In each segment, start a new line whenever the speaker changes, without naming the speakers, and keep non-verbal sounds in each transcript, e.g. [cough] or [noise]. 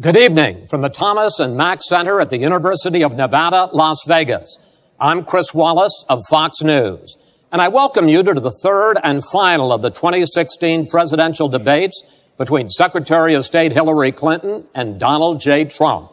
Good evening from the Thomas and Mack Center at the University of Nevada, Las Vegas. I'm Chris Wallace of Fox News, and I welcome you to the third and final of the 2016 presidential debates between Secretary of State Hillary Clinton and Donald J. Trump.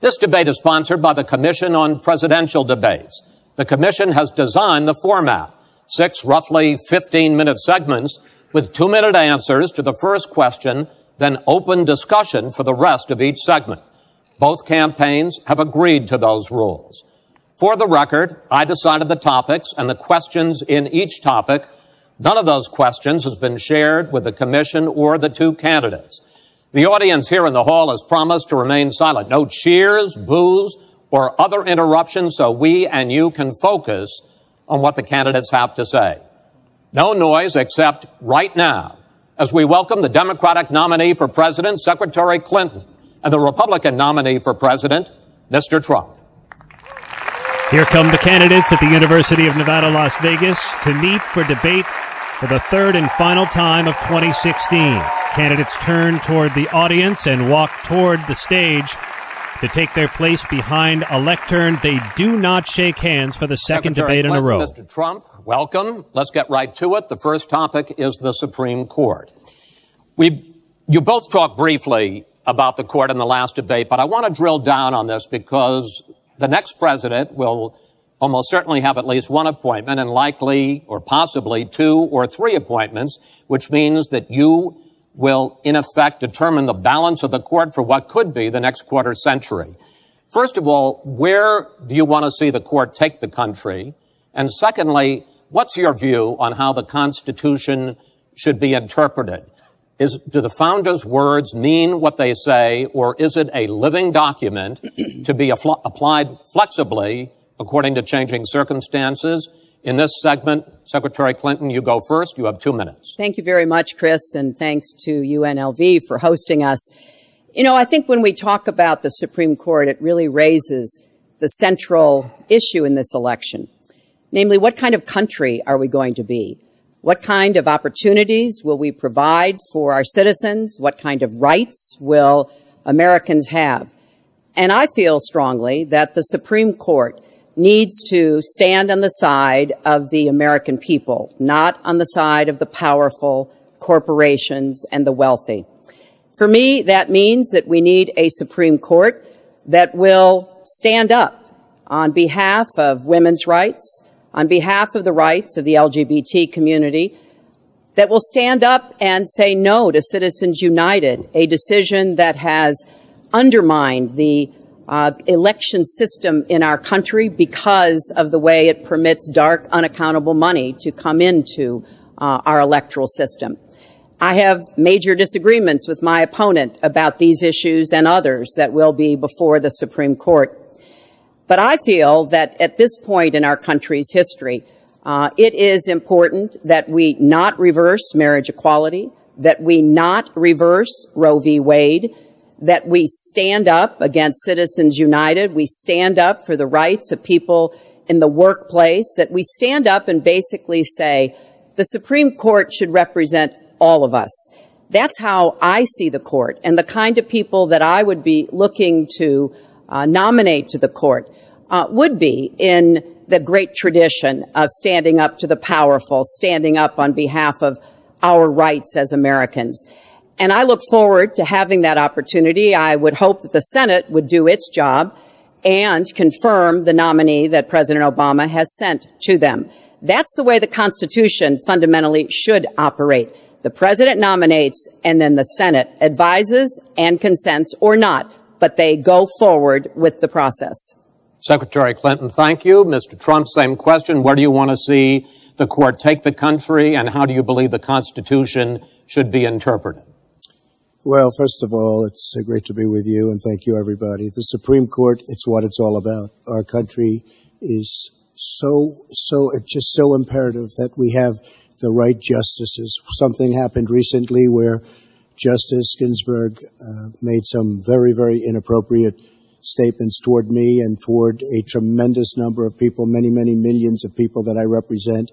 This debate is sponsored by the Commission on Presidential Debates. The Commission has designed the format, six roughly 15 minute segments with two minute answers to the first question then open discussion for the rest of each segment. Both campaigns have agreed to those rules. For the record, I decided the topics and the questions in each topic. None of those questions has been shared with the commission or the two candidates. The audience here in the hall has promised to remain silent. No cheers, boos, or other interruptions so we and you can focus on what the candidates have to say. No noise except right now as we welcome the Democratic nominee for president, Secretary Clinton, and the Republican nominee for president, Mr. Trump.
Here come the candidates at the University of Nevada, Las Vegas to meet for debate for the third and final time of 2016. Candidates turn toward the audience and walk toward the stage to take their place behind a lectern. They do not shake hands for the second
Secretary
debate
Clinton,
in a row.
Mr. Trump, welcome. Let's get right to it. The first topic is the Supreme Court. We, you both talked briefly about the court in the last debate, but I want to drill down on this because the next president will almost certainly have at least one appointment and likely or possibly two or three appointments, which means that you will in effect determine the balance of the court for what could be the next quarter century. First of all, where do you want to see the court take the country? And secondly, what's your view on how the Constitution should be interpreted? Is, do the founders' words mean what they say, or is it a living document to be afl- applied flexibly according to changing circumstances? In this segment, Secretary Clinton, you go first. You have two minutes.
Thank you very much, Chris, and thanks to UNLV for hosting us. You know, I think when we talk about the Supreme Court, it really raises the central issue in this election. Namely, what kind of country are we going to be? What kind of opportunities will we provide for our citizens? What kind of rights will Americans have? And I feel strongly that the Supreme Court needs to stand on the side of the American people, not on the side of the powerful corporations and the wealthy. For me, that means that we need a Supreme Court that will stand up on behalf of women's rights, on behalf of the rights of the LGBT community, that will stand up and say no to Citizens United, a decision that has undermined the uh, election system in our country because of the way it permits dark, unaccountable money to come into uh, our electoral system. I have major disagreements with my opponent about these issues and others that will be before the Supreme Court. But I feel that at this point in our country's history, uh, it is important that we not reverse marriage equality, that we not reverse Roe v. Wade, that we stand up against Citizens United, we stand up for the rights of people in the workplace, that we stand up and basically say the Supreme Court should represent all of us. That's how I see the court and the kind of people that I would be looking to uh, nominate to the court uh, would be in the great tradition of standing up to the powerful, standing up on behalf of our rights as Americans. And I look forward to having that opportunity. I would hope that the Senate would do its job and confirm the nominee that President Obama has sent to them. That's the way the Constitution fundamentally should operate. The President nominates and then the Senate advises and consents or not, but they go forward with the process.
Secretary Clinton, thank you. Mr. Trump, same question. Where do you want to see the court take the country and how do you believe the Constitution should be interpreted?
Well, first of all, it's great to be with you, and thank you, everybody. The Supreme Court, it's what it's all about. Our country is so, so, it's just so imperative that we have the right justices. Something happened recently where Justice Ginsburg uh, made some very, very inappropriate statements toward me and toward a tremendous number of people, many, many millions of people that I represent.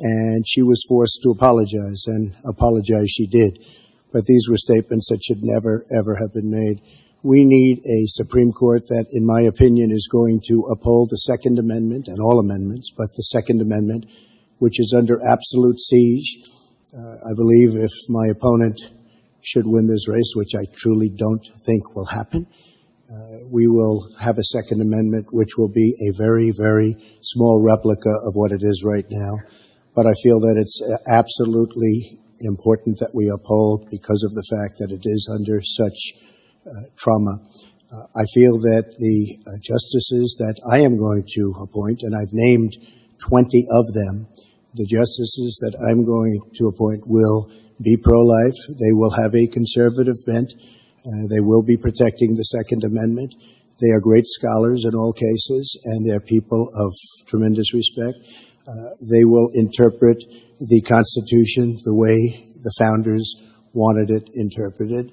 And she was forced to apologize, and apologize she did. But these were statements that should never, ever have been made. We need a Supreme Court that, in my opinion, is going to uphold the Second Amendment and all amendments, but the Second Amendment, which is under absolute siege. Uh, I believe if my opponent should win this race, which I truly don't think will happen, uh, we will have a Second Amendment which will be a very, very small replica of what it is right now. But I feel that it's absolutely important that we uphold because of the fact that it is under such uh, trauma. Uh, I feel that the uh, justices that I am going to appoint, and I've named 20 of them, the justices that I'm going to appoint will be pro-life. They will have a conservative bent. Uh, they will be protecting the Second Amendment. They are great scholars in all cases, and they're people of tremendous respect. Uh, they will interpret the Constitution the way the founders wanted it interpreted.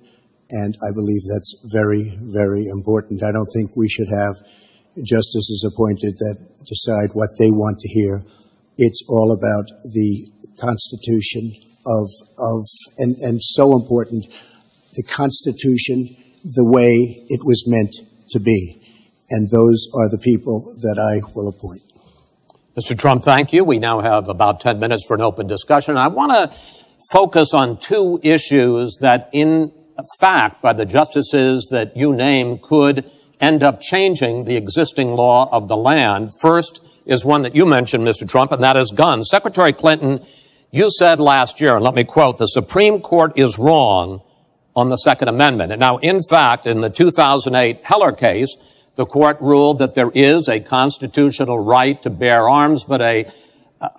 And I believe that's very, very important. I don't think we should have justices appointed that decide what they want to hear. It's all about the Constitution of, of and, and so important, the Constitution the way it was meant to be. And those are the people that I will appoint.
Mr. Trump, thank you. We now have about 10 minutes for an open discussion. I want to focus on two issues that in fact by the justices that you name could end up changing the existing law of the land. First is one that you mentioned, Mr. Trump, and that is guns. Secretary Clinton, you said last year, and let me quote, the Supreme Court is wrong on the Second Amendment. And now, in fact, in the 2008 Heller case, the court ruled that there is a constitutional right to bear arms, but a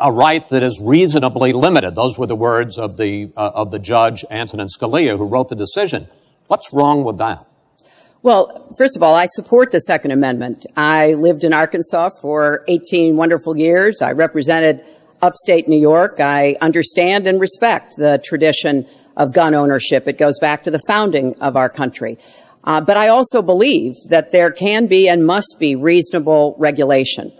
a right that is reasonably limited. Those were the words of the uh, of the judge Antonin Scalia, who wrote the decision. What's wrong with that?
Well, first of all, I support the Second Amendment. I lived in Arkansas for 18 wonderful years. I represented upstate New York. I understand and respect the tradition of gun ownership. It goes back to the founding of our country. Uh, but I also believe that there can be and must be reasonable regulation.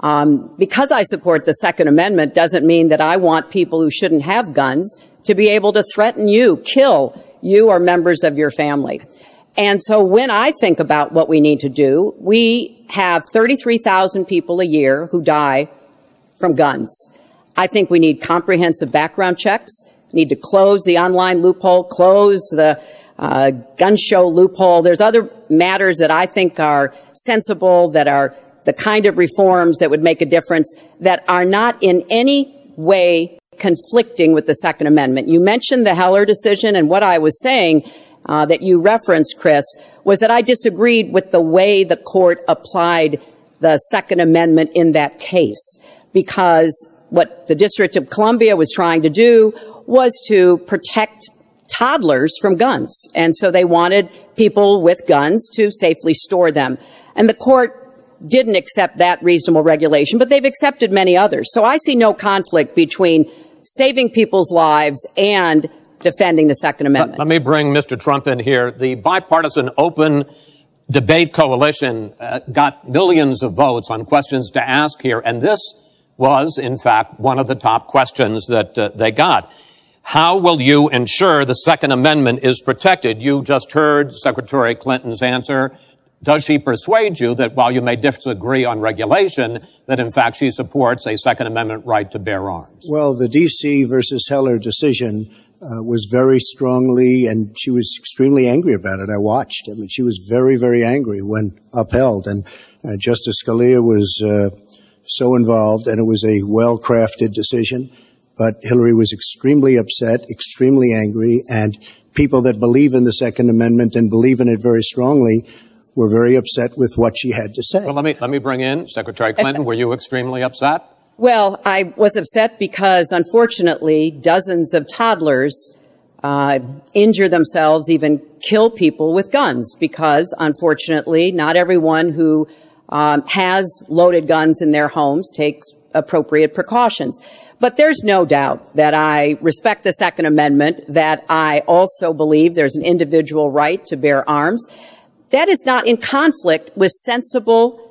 Um, because I support the Second Amendment doesn't mean that I want people who shouldn't have guns to be able to threaten you, kill you or members of your family. And so when I think about what we need to do, we have 33,000 people a year who die from guns. I think we need comprehensive background checks, need to close the online loophole, close the uh, gun show loophole. There's other matters that I think are sensible, that are the kind of reforms that would make a difference that are not in any way conflicting with the Second Amendment. You mentioned the Heller decision, and what I was saying uh, that you referenced, Chris, was that I disagreed with the way the court applied the Second Amendment in that case, because what the District of Columbia was trying to do was to protect toddlers from guns. And so they wanted people with guns to safely store them. And the court didn't accept that reasonable regulation, but they've accepted many others. So I see no conflict between saving people's lives and defending the Second Amendment.
Let, me bring Mr. Trump in here. The bipartisan open debate coalition uh, got millions of votes on questions to ask here, and this was, in fact, one of the top questions that uh, they got. How will you ensure the Second Amendment is protected? You just heard Secretary Clinton's answer does she persuade you that while you may disagree on regulation, that in fact she supports a Second Amendment right to bear arms?
Well, the D.C. versus Heller decision uh, was very strongly, and she was extremely angry about it. I watched. I mean, she was very, very angry when upheld, and uh, Justice Scalia was uh, so involved, and it was a well-crafted decision. But Hillary was extremely upset, extremely angry, and people that believe in the Second Amendment and believe in it very strongly were very upset with what she had to say.
Well, let me, let me bring in Secretary Clinton. were you extremely upset?
Well, I was upset because unfortunately dozens of toddlers uh, injure themselves, even kill people with guns, because unfortunately, not everyone who um, has loaded guns in their homes takes appropriate precautions. But there's no doubt that I respect the Second Amendment, that I also believe there's an individual right to bear arms. That is not in conflict with sensible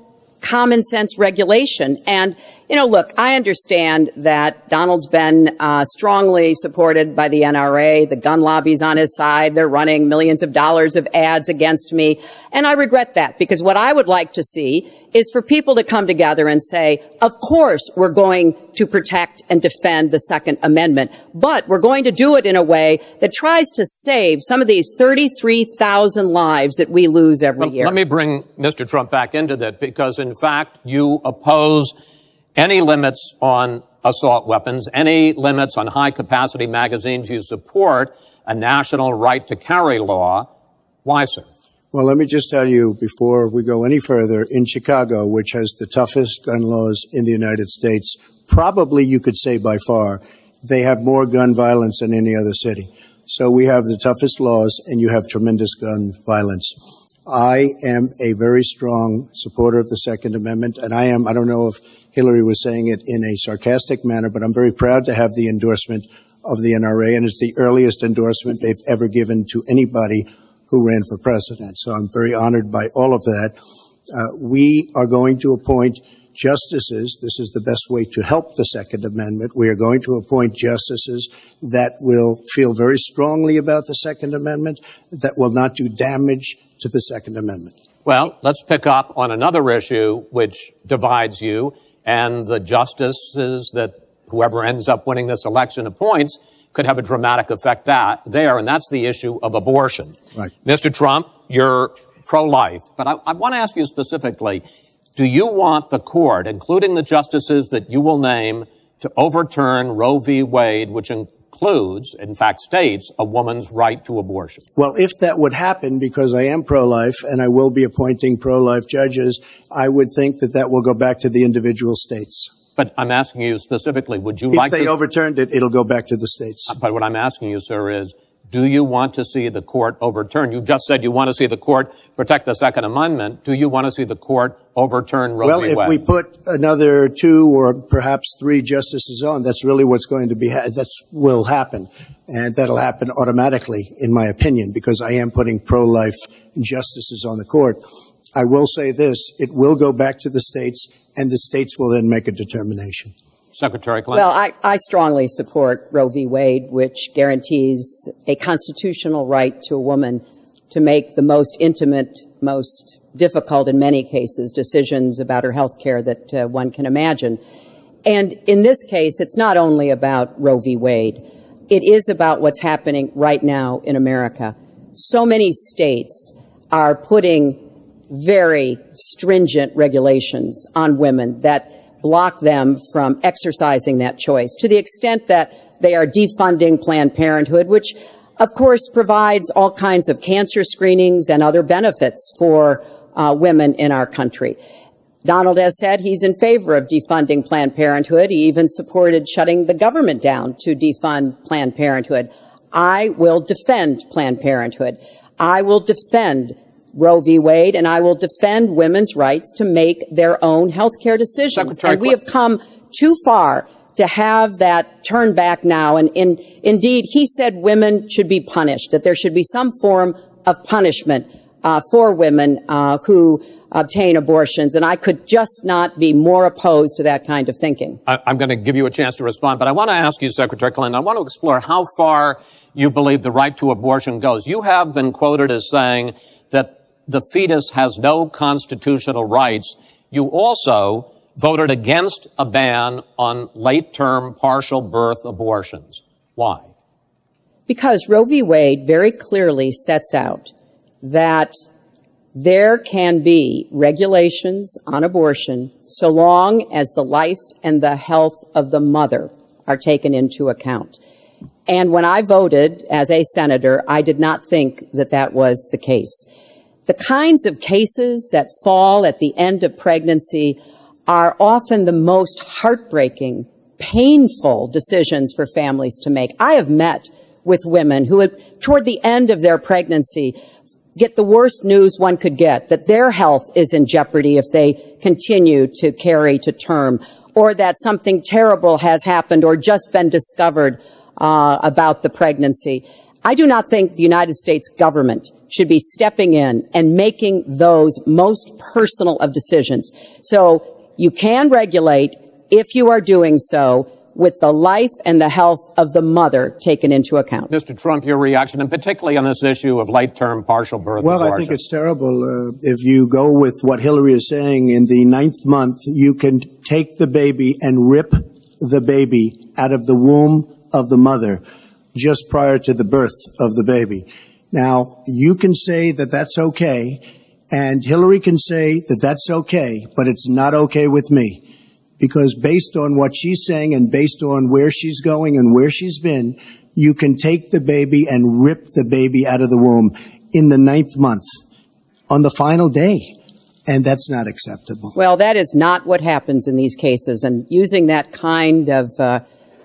common sense regulation. And, you know, look, I understand that Donald's been uh, strongly supported by the NRA. The gun lobby's on his side. They're running millions of dollars of ads against me. And I regret that because what I would like to see is for people to come together and say, of course, we're going to protect and defend the Second Amendment, but we're going to do it in a way that tries to save some of these 33,000 lives that we lose every
well,
year.
Let me bring Mr. Trump back into that because, in fact, you oppose any limits on assault weapons, any limits on high capacity magazines. You support a national right to carry law. Why, sir?
Well, let me just tell you before we go any further, in Chicago, which has the toughest gun laws in the United States, probably you could say by far, they have more gun violence than any other city. So we have the toughest laws and you have tremendous gun violence. I am a very strong supporter of the Second Amendment, and I am, I don't know if Hillary was saying it in a sarcastic manner, but I'm very proud to have the endorsement of the NRA, and it's the earliest endorsement they've ever given to anybody who ran for president. So I'm very honored by all of that. Uh, we are going to appoint justices. This is the best way to help the Second Amendment. We are going to appoint justices that will feel very strongly about the Second Amendment, that will not do damage to the Second Amendment.
Well, let's pick up on another issue which divides you and the justices that whoever ends up winning this election appoints could have a dramatic effect that there, and that's the issue of abortion.
Right.
Mr. Trump, you're pro-life, but I, I want to ask you specifically, do you want the court, including the justices that you will name, to overturn Roe v. Wade, which includes, in fact, states a woman's right to abortion?
Well, if that would happen, because I am pro-life and I will be appointing pro-life judges, I would think that that will go back to the individual states.
But I'm asking you specifically, would you
If
like If
they
to...
overturned it, it'll go back to the states.
But what I'm asking you, sir, is do you want to see the court overturn? You just said you want to see the court protect the Second Amendment. Do you want to see the court overturn Roe
Well,
v.
if we put another two or perhaps three justices on, that's really what's going to be, ha- that's will happen. And that'll happen automatically, in my opinion, because I am putting pro-life justices on the court. I will say this, it will go back to the states and the states will then make a determination.
Secretary Clinton.
Well, I, I strongly support Roe v. Wade, which guarantees a constitutional right to a woman to make the most intimate, most difficult in many cases decisions about her health care that uh, one can imagine. And in this case, it's not only about Roe v. Wade. It is about what's happening right now in America. So many states are putting very stringent regulations on women that block them from exercising that choice to the extent that they are defunding Planned Parenthood, which of course provides all kinds of cancer screenings and other benefits for uh, women in our country. Donald has said he's in favor of defunding Planned Parenthood. He even supported shutting the government down to defund Planned Parenthood. I will defend Planned Parenthood. I will defend Roe v. Wade, and I will defend women's rights to make their own health care decisions.
Secretary
and we have come too far to have that turn back now. And in, indeed, he said women should be punished, that there should be some form of punishment uh, for women uh, who obtain abortions. And I could just not be more opposed to that kind of thinking.
I, I'm going to give you a chance to respond, but I want to ask you, Secretary Clinton, I want to explore how far you believe the right to abortion goes. You have been quoted as saying that the fetus has no constitutional rights. You also voted against a ban on late-term partial birth abortions. Why?
Because Roe v. Wade very clearly sets out that there can be regulations on abortion so long as the life and the health of the mother are taken into account. And when I voted as a senator, I did not think that that was the case. The kinds of cases that fall at the end of pregnancy are often the most heartbreaking, painful decisions for families to make. I have met with women who, toward the end of their pregnancy, get the worst news one could get that their health is in jeopardy if they continue to carry to term, or that something terrible has happened or just been discovered uh, about the pregnancy. I do not think the United States government should be stepping in and making those most personal of decisions. So you can regulate if you are doing so with the life and the health of the mother taken into account.
Mr. Trump, your reaction, and particularly on this issue of late-term partial birth
Well,
abortion.
I think it's terrible. Uh, if you go with what Hillary is saying, in the ninth month, you can take the baby and rip the baby out of the womb of the mother just prior to the birth of the baby. Now, you can say that that's okay, and Hillary can say that that's okay, but it's not okay with me because based on what she's saying and based on where she's going and where she's been, you can take the baby and rip the baby out of the womb in the ninth month on the final day. And that's not acceptable.
Well, that is not what happens in these cases. And using that kind of uh,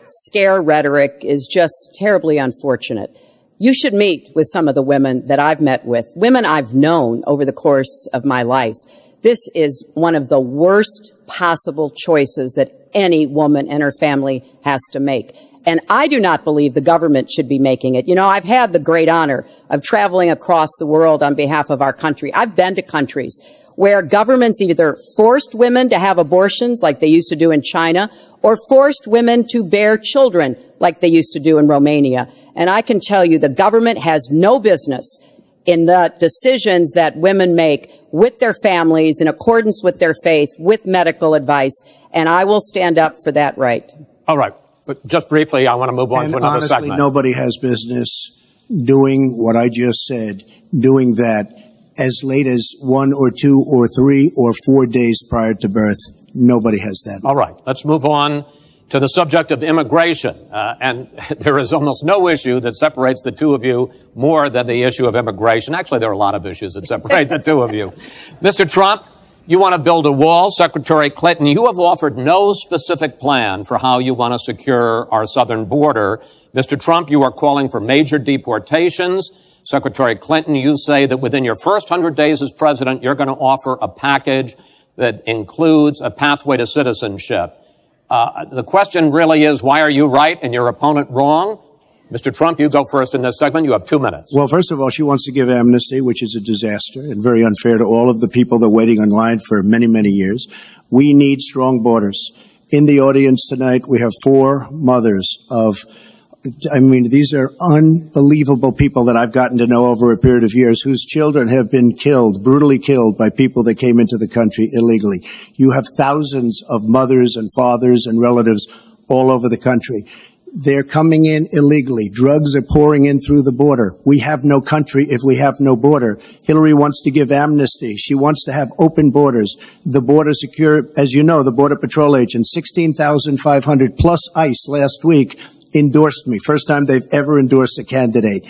scare rhetoric is just terribly unfortunate. You should meet with some of the women that I've met with, women I've known over the course of my life. This is one of the worst possible choices that any woman and her family has to make. And I do not believe the government should be making it. You know, I've had the great honor of traveling across the world on behalf of our country. I've been to countries where governments either forced women to have abortions like they used to do in China or forced women to bear children like they used to do in Romania. And I can tell you the government has no business in the decisions that women make with their families in accordance with their faith, with medical advice, and I will stand up for that right.
All right. But just briefly, I want to move on
and
to another
honestly,
segment.
nobody has business doing what I just said, doing that as late as one or two or three or four days prior to birth. Nobody has that.
All right. Let's move on to the subject of immigration. Uh, and [laughs] there is almost no issue that separates the two of you more than the issue of immigration. Actually, there are a lot of issues that separate the two of you. [laughs] Mr. Trump, you want to build a wall. Secretary Clinton, you have offered no specific plan for how you want to secure our southern border. Mr. Trump, you are calling for major deportations. Secretary Clinton, you say that within your first 100 days as president, you're going to offer a package that includes a pathway to citizenship. Uh, the question really is, why are you right and your opponent wrong? Mr. Trump, you go first in this segment. You have two minutes.
Well, first of all, she wants to give amnesty, which is a disaster and very unfair to all of the people that are waiting in line for many, many years. We need strong borders. In the audience tonight, we have four mothers of I mean, these are unbelievable people that I've gotten to know over a period of years whose children have been killed, brutally killed by people that came into the country illegally. You have thousands of mothers and fathers and relatives all over the country. They're coming in illegally. Drugs are pouring in through the border. We have no country if we have no border. Hillary wants to give amnesty. She wants to have open borders. The border secure, as you know, the Border Patrol agents, 16,500 plus ICE last week endorsed me. First time they've ever endorsed a candidate.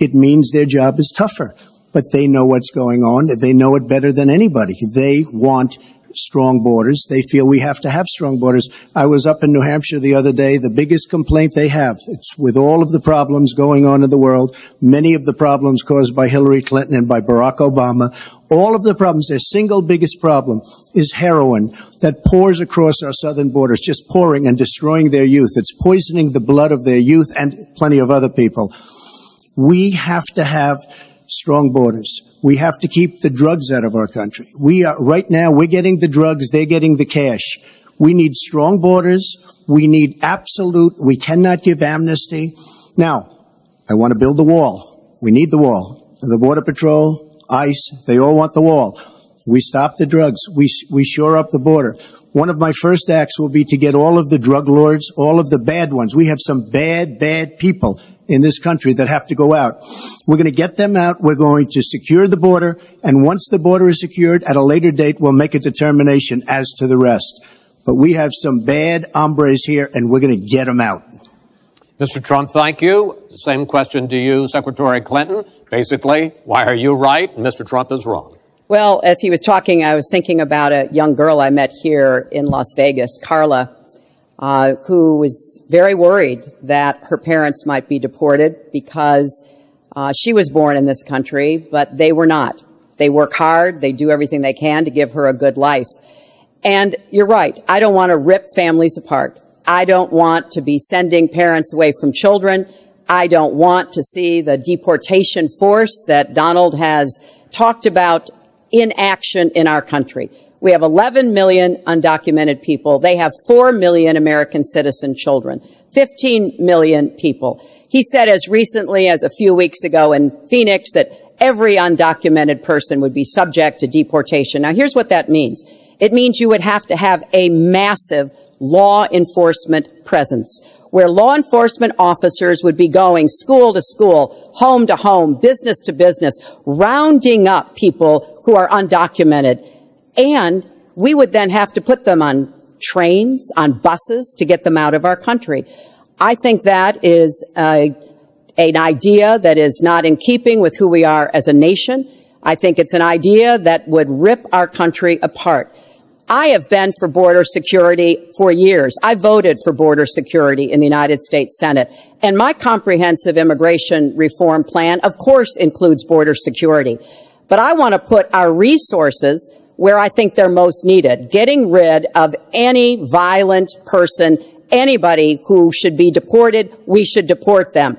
It means their job is tougher, but they know what's going on. They know it better than anybody. They want strong borders. They feel we have to have strong borders. I was up in New Hampshire the other day. The biggest complaint they have, it's with all of the problems going on in the world, many of the problems caused by Hillary Clinton and by Barack Obama, all of the problems, their single biggest problem is heroin that pours across our southern borders, just pouring and destroying their youth. It's poisoning the blood of their youth and plenty of other people. We have to have strong borders. We have to keep the drugs out of our country. We are, right now, we're getting the drugs, they're getting the cash. We need strong borders. We need absolute, we cannot give amnesty. Now, I want to build the wall. We need the wall. The Border Patrol, ICE, they all want the wall. We stop the drugs. We, we shore up the border. One of my first acts will be to get all of the drug lords, all of the bad ones. We have some bad, bad people in this country that have to go out. We're going to get them out. We're going to secure the border. And once the border is secured, at a later date, we'll make a determination as to the rest. But we have some bad hombres here, and we're going to get them out.
Mr. Trump, thank you. Same question to you, Secretary Clinton. Basically, why are you right and Mr. Trump is wrong?
Well, as he was talking, I was thinking about a young girl I met here in Las Vegas, Carla. Uh, who was very worried that her parents might be deported because uh, she was born in this country, but they were not. They work hard. They do everything they can to give her a good life. And you're right. I don't want to rip families apart. I don't want to be sending parents away from children. I don't want to see the deportation force that Donald has talked about in action in our country. We have 11 million undocumented people. They have 4 million American citizen children, 15 million people. He said as recently as a few weeks ago in Phoenix that every undocumented person would be subject to deportation. Now here's what that means. It means you would have to have a massive law enforcement presence where law enforcement officers would be going school to school, home to home, business to business, rounding up people who are undocumented. And we would then have to put them on trains, on buses to get them out of our country. I think that is an idea that is not in keeping with who we are as a nation. I think it's an idea that would rip our country apart. I have been for border security for years. I voted for border security in the United States Senate. And my comprehensive immigration reform plan, of course, includes border security. But I want to put our resources where I think they're most needed, getting rid of any violent person, anybody who should be deported, we should deport them.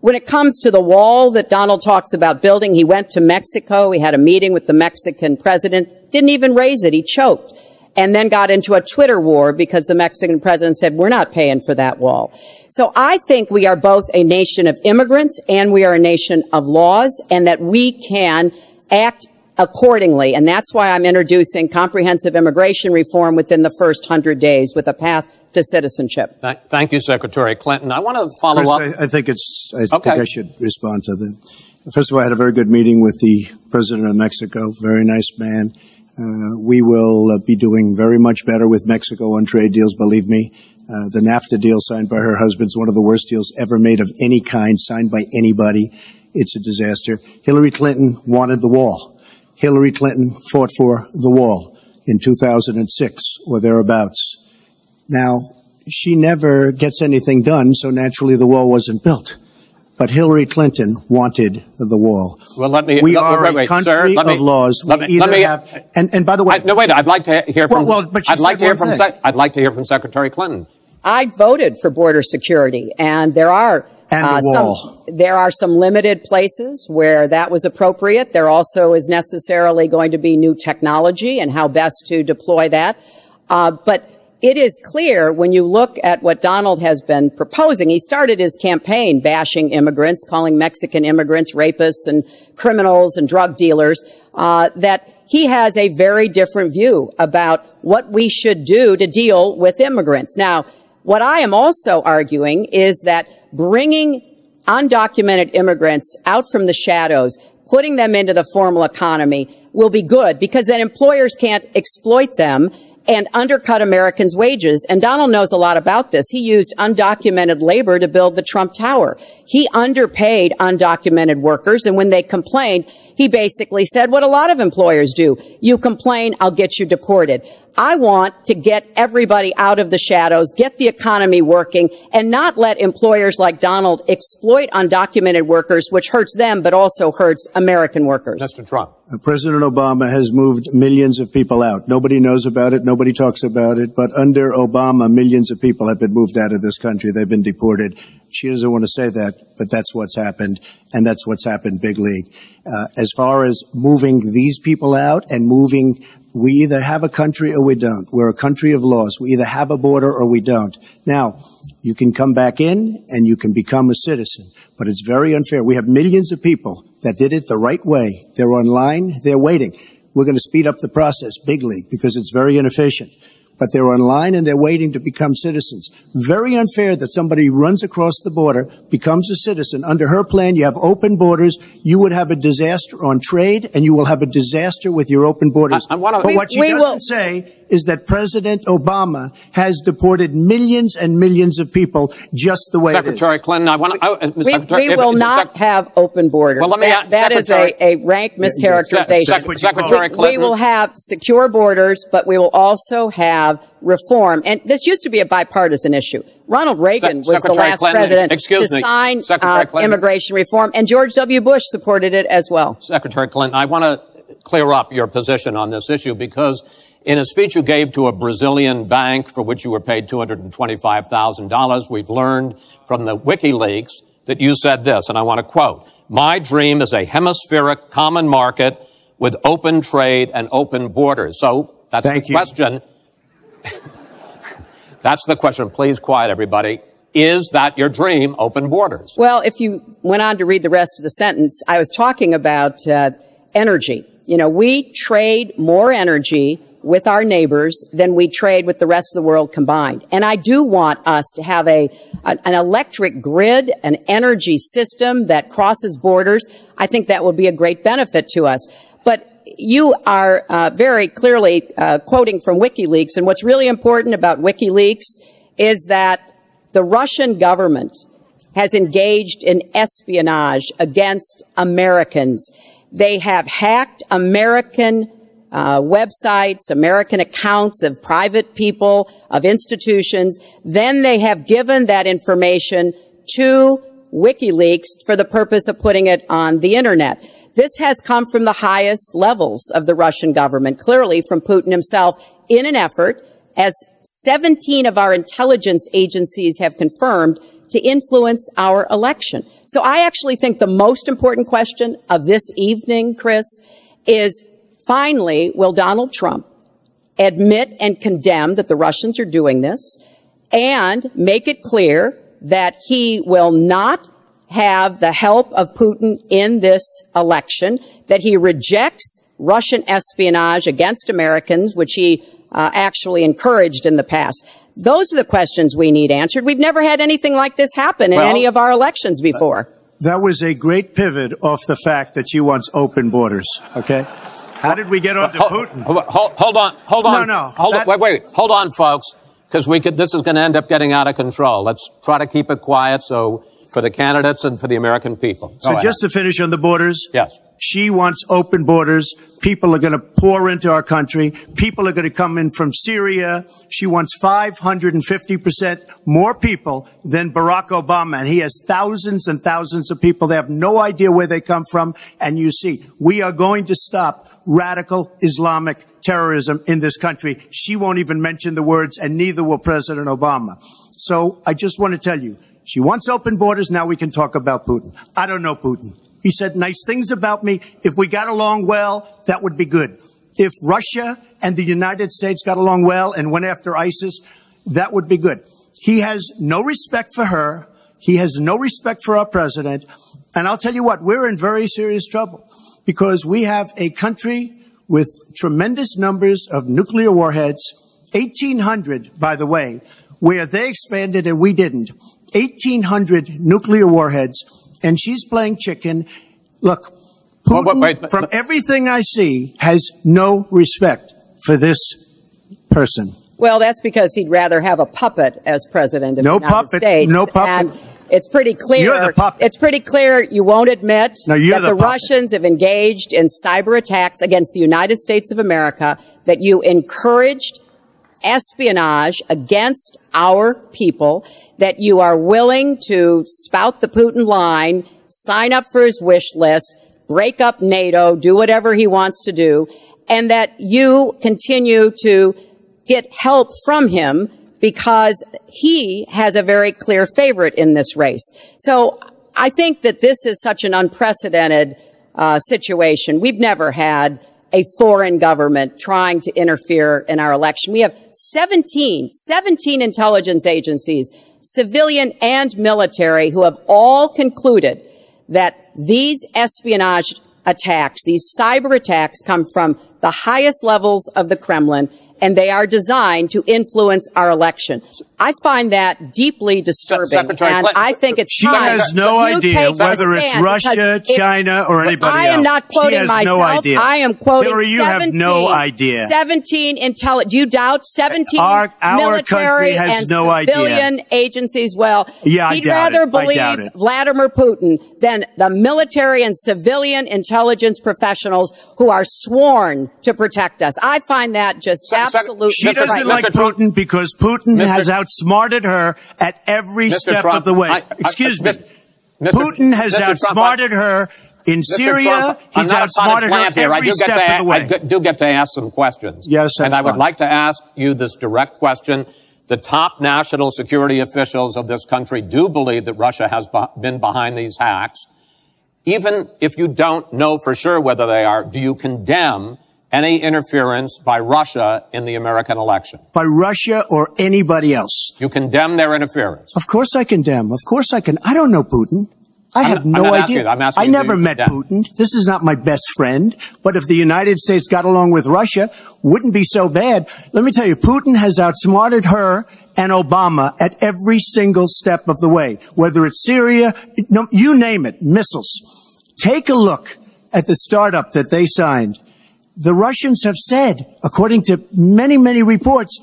When it comes to the wall that Donald talks about building, he went to Mexico. He had a meeting with the Mexican president, didn't even raise it. He choked and then got into a Twitter war because the Mexican president said, we're not paying for that wall. So I think we are both a nation of immigrants and we are a nation of laws and that we can act accordingly. And that's why I'm introducing comprehensive immigration reform within the first hundred days with a path to citizenship.
Thank you, Secretary Clinton. I want to follow
Chris,
up.
I, I, think it's, I
okay.
think I should respond to that. First of all, I had a very good meeting with the president of Mexico. Very nice man. Uh, we will uh, be doing very much better with Mexico on trade deals, believe me. Uh, the NAFTA deal signed by her husband is one of the worst deals ever made of any kind, signed by anybody. It's a disaster. Hillary Clinton wanted the wall. Hillary Clinton fought for the wall in 2006 or thereabouts. Now, she never gets anything done, so naturally the wall wasn't built. But Hillary Clinton wanted the wall.
Well, let me.
We
no,
are
wait, wait,
a country
sir, let me,
of laws.
Let
we
me,
either
let me,
have, and, and by the way,
I, no, wait. I'd like to hear from.
Well, well but
I'd like to hear
one
from.
thing.
I'd like to hear from Secretary Clinton.
I voted for border security, and there are
And
uh,
wall.
some there are some limited places where that was appropriate. There also is necessarily going to be new technology and how best to deploy that. Uh, but it is clear when you look at what Donald has been proposing. He started his campaign bashing immigrants, calling Mexican immigrants rapists and criminals and drug dealers. Uh, that he has a very different view about what we should do to deal with immigrants. Now, what I am also arguing is that bringing undocumented immigrants out from the shadows, putting them into the formal economy will be good because then employers can't exploit them and undercut Americans' wages. And Donald knows a lot about this. He used undocumented labor to build the Trump Tower. He underpaid undocumented workers. And when they complained, he basically said what a lot of employers do. You complain, I'll get you deported. I want to get everybody out of the shadows, get the economy working, and not let employers like Donald exploit undocumented workers, which hurts them, but also hurts American workers.
Mr. Trump.
President Obama has moved millions of people out. Nobody knows about it. Nobody talks about it. But under Obama, millions of people have been moved out of this country. They've been deported. She doesn't want to say that, but that's what's happened. And that's what's happened big league. Uh, as far as moving these people out and moving, we either have a country or we don't. We're a country of laws. We either have a border or we don't. Now, you can come back in and you can become a citizen, but it's very unfair. We have millions of people that did it the right way. They're online. They're waiting. We're going to speed up the process, big league, because it's very inefficient. But they're online and they're waiting to become citizens. Very unfair that somebody runs across the border, becomes a citizen. Under her plan, you have open borders. You would have a disaster on trade and you will have a disaster with your open borders.
I- I wanna-
but
We-
what she doesn't
will-
say is that President Obama has deported millions and millions of people just the way it is.
Secretary Clinton, I want to. Uh,
We,
Secretary,
we
if-
will
if-
not
Sec-
have open borders.
Well, let me
that,
ask
that is a, a rank mischaracterization.
Sec- Secretary
we,
Clinton.
we will have secure borders, but we will also have have reform. And this used to be a bipartisan issue. Ronald Reagan
Se-
was the last
Clinton,
president
excuse
to
me,
sign uh, immigration reform, and George W. Bush supported it as well.
Secretary Clinton, I want to clear up your position on this issue because in a speech you gave to a Brazilian bank for which you were paid $225,000, we've learned from the WikiLeaks that you said this, and I want to quote, my dream is a hemispheric common market with open trade and open borders. So that's
Thank
the
you.
question. [laughs] that's the question. Please quiet everybody. Is that your dream, open borders?
Well, if you went on to read the rest of the sentence, I was talking about uh, energy. You know, we trade more energy with our neighbors than we trade with the rest of the world combined. And I do want us to have a an, electric grid, an energy system that crosses borders. I think that will be a great benefit to us. But you are uh, very clearly uh, quoting from WikiLeaks, and what's really important about WikiLeaks is that the Russian government has engaged in espionage against Americans. They have hacked American uh, websites, American accounts of private people, of institutions. Then they have given that information to WikiLeaks for the purpose of putting it on the internet. This has come from the highest levels of the Russian government, clearly from Putin himself, in an effort, as 17 of our intelligence agencies have confirmed, to influence our election. So I actually think the most important question of this evening, Chris, is finally, will Donald Trump admit and condemn that the Russians are doing this and make it clear that he will not have the help of Putin in this election, that he rejects Russian espionage against Americans, which he uh, actually encouraged in the past. Those are the questions we need answered. We've never had anything like this happen in
Well-
any of our elections before.
That was a great pivot off the fact that she wants open borders. Okay. How did we get on
to
Putin?
hold, hold- hold on, hold on.
No, no,
Hold on, wait, wait, hold on, folks, because we could. This is going to end up getting out of control. Let's try to keep it quiet, so for the candidates and for the American people. Go
So oh,
ahead.
just to finish on the borders.
Yes.
She wants open borders. People are going to pour into our country. People are going to come in from Syria. She wants 550% more people than Barack Obama. And he has thousands and thousands of people. They have no idea where they come from. And you see, we are going to stop radical Islamic terrorism in this country. She won't even mention the words and neither will President Obama. So I just want to tell you, she wants open borders. Now we can talk about Putin. I don't know Putin. He said nice things about me. If we got along well, that would be good. If Russia and the United States got along well and went after ISIS, that would be good. He has no respect for her. He has no respect for our president. And I'll tell you what, we're in very serious trouble because we have a country with tremendous numbers of nuclear warheads, 1,800, by the way, where they expanded and we didn't. 1,800 nuclear warheads, and she's playing chicken. Look,
Well,
Putin,
wait, wait,
from
but-
everything I see, has no respect for this person.
Well, that's because he'd rather have a puppet as president of
No
the United
puppet,
States.
no puppet.
And it's pretty clear.
You're the puppet.
It's pretty clear you won't admit
No,
that
the
the. Russians have engaged in cyber attacks against the United States of America, that you encouraged espionage against our people, that you are willing to spout the Putin line, sign up for his wish list, break up NATO, do whatever he wants to do, and that you continue to get help from him because he has a very clear favorite in this race. So I think that this is such an unprecedented uh, situation. We've never had a foreign government trying to interfere in our election. We have 17, 17 intelligence agencies, civilian and military, who have all concluded that these espionage attacks, these cyber attacks come from the highest levels of the Kremlin and they are designed to influence our election. I find that deeply disturbing
Secretary
and
Clinton,
I think it's
She
time
has no idea whether it's Russia, China, or anybody else.
I am
else.
not
She
quoting
has
myself.
no idea.
I am quoting
Hillary, you
17,
have no idea.
17 intelli- Do you doubt 17
Our- our
military
has
and
no idea.
civilian agencies? Well,
Yeah, I
he'd
doubt
rather
it.
Believe. Vladimir Putin than the military and civilian intelligence professionals who are sworn to protect us. I find that just
So- so-
absolutely
She doesn't
Trump,
like
Mr.
Putin because Putin
Mr.
has outsmarted her at every
Mr.
step
Trump,
of the way.
I- I-
Excuse me.
Mr. Mr.
Putin has
Mr. Trump,
outsmarted her in. Syria.
Trump,
he's
not a potted
outsmarted her
here. I
every
do get
step
to,
of the way.
I do get to ask some questions.
Yes,
And I would
fine.
like to ask you this direct question. The top national security officials of this country do believe that Russia has been behind these hacks. Even if you don't know for sure whether they are, do you condemn any interference by Russia in the American election?
By Russia or anybody else.
You condemn their interference.
Of course I condemn. Of course I can. I don't know Putin. I
I'm
have
not-
no idea.
asking. I'm asking
I never met
condemn?
Putin. This is not my best friend. But if the United States got along with Russia, wouldn't be so bad. Let me tell you, Putin has outsmarted her and Obama at every single step of the way. Whether it's Syria, you name it, missiles. Take a look at the startup that they signed. The Russians have said, according to many, many reports,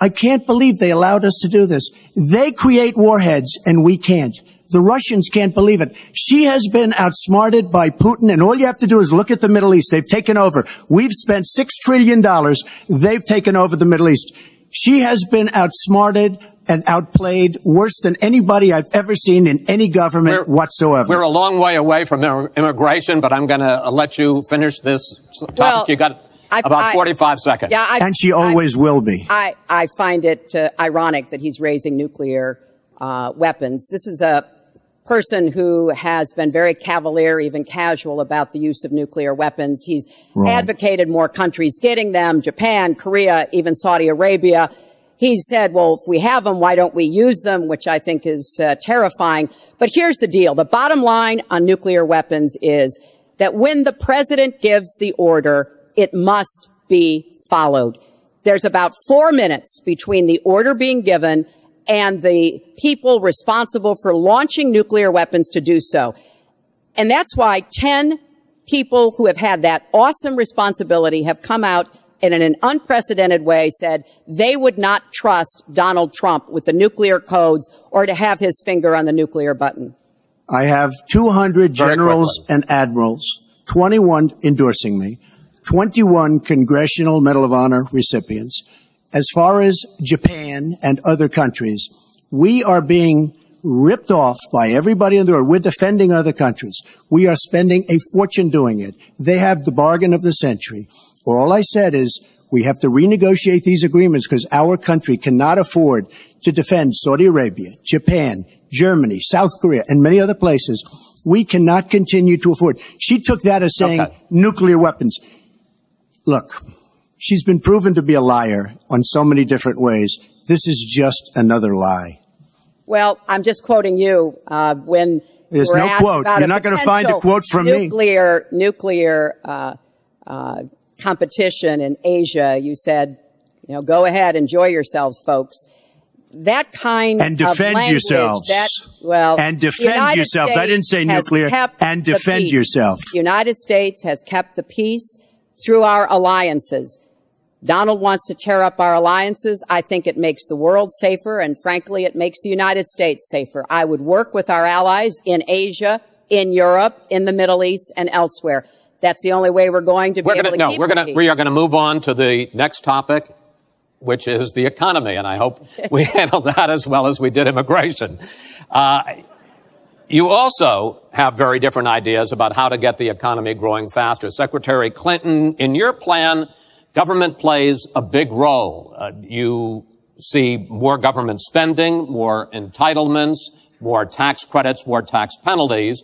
I can't believe they allowed us to do this. They create warheads and we can't. The Russians can't believe it. She has been outsmarted by Putin and all you have to do is look at the Middle East. They've taken over. We've spent six trillion dollars. They've taken over the Middle East. She has been outsmarted and outplayed worse than anybody I've ever seen in any government
We're-
whatsoever.
We're a long way away from immigration, but I'm going to let you finish this topic.
Well,
you got
I-
about
I-
45 seconds.
Yeah, I,
and she
I-
always will be.
I, I find it uh, ironic that he's raising nuclear uh, weapons. This is a person who has been very cavalier, even casual about the use of nuclear weapons. He's advocated more countries getting them, Japan, Korea, even Saudi Arabia. He said, well, if we have them, why don't we use them? Which I think is uh, terrifying. But here's the deal. The bottom line on nuclear weapons is that when the president gives the order, it must be followed. There's about four minutes between the order being given and the people responsible for launching nuclear weapons to do so. And that's why 10 people who have had that awesome responsibility have come out and in an unprecedented way said they would not trust Donald Trump with the nuclear codes or to have his finger on the nuclear button.
I have 200
Very
generals
quickly.
and admirals, 21 endorsing me, 21 Congressional Medal of Honor recipients. As far as Japan and other countries, we are being ripped off by everybody in the world. We're defending other countries. We are spending a fortune doing it. They have the bargain of the century. All I said is we have to renegotiate these agreements because our country cannot afford to defend Saudi Arabia, Japan, Germany, South Korea, and many other places. We cannot continue to afford. She took that as saying
Okay.
nuclear weapons. Look, she's been proven to be a liar on so many different ways. This is just another lie.
Well, I'm just quoting you uh, when
there's no quote. You're not gonna find a quote from me.
nuclear, Nuclear uh, uh, competition in Asia. You said, you know, go ahead, enjoy yourselves, folks. That kind of And
defend
language,
yourselves.
That well,
And defend yourselves. I didn't say
States
nuclear. And defend yourself.
The United States has kept the peace through our alliances. Donald wants to tear up our alliances. I think it makes the world safer, and frankly, it makes the United States safer. I would work with our allies in Asia, in Europe, in the Middle East, and elsewhere. That's the only way we're going to be
We're
able
gonna,
to
no,
keep
we're gonna,
peace.
we are going to move on to the next topic, which is the economy, and I hope we [laughs] handle that as well as we did immigration. Uh, you also have very different ideas about how to get the economy growing faster. Secretary Clinton, in your plan, government plays a big role. Uh, you see more government spending, more entitlements, more tax credits, more tax penalties.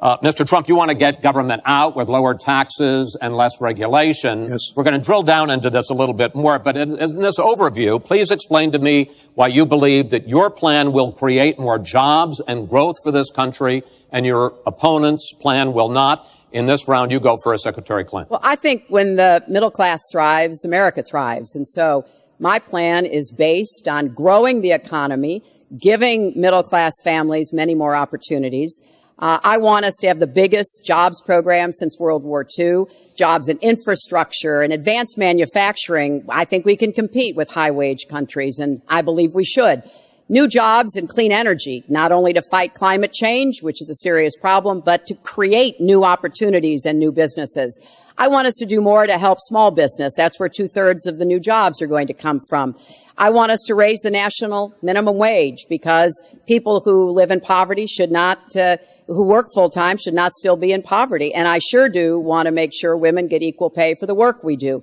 Uh, Mr. Trump, you want to get government out with lower taxes and less regulation.
Yes.
We're going to drill down into this a little bit more, but in, in this overview, please explain to me why you believe that your plan will create more jobs and growth for this country and your opponent's plan will not. In this round, you go first, Secretary Clinton.
Well, I think when the middle class thrives, America thrives. And so my plan is based on growing the economy, giving middle class families many more opportunities. Uh, I want us to have the biggest jobs program since World War II, jobs in infrastructure and advanced manufacturing. I think we can compete with high wage countries, and I believe we should. New jobs and clean energy, not only to fight climate change, which is a serious problem, but to create new opportunities and new businesses. I want us to do more to help small business. That's where two thirds of the new jobs are going to come from. I want us to raise the national minimum wage because people who live in poverty should not, uh, who work full time should not still be in poverty. And I sure do want to make sure women get equal pay for the work we do.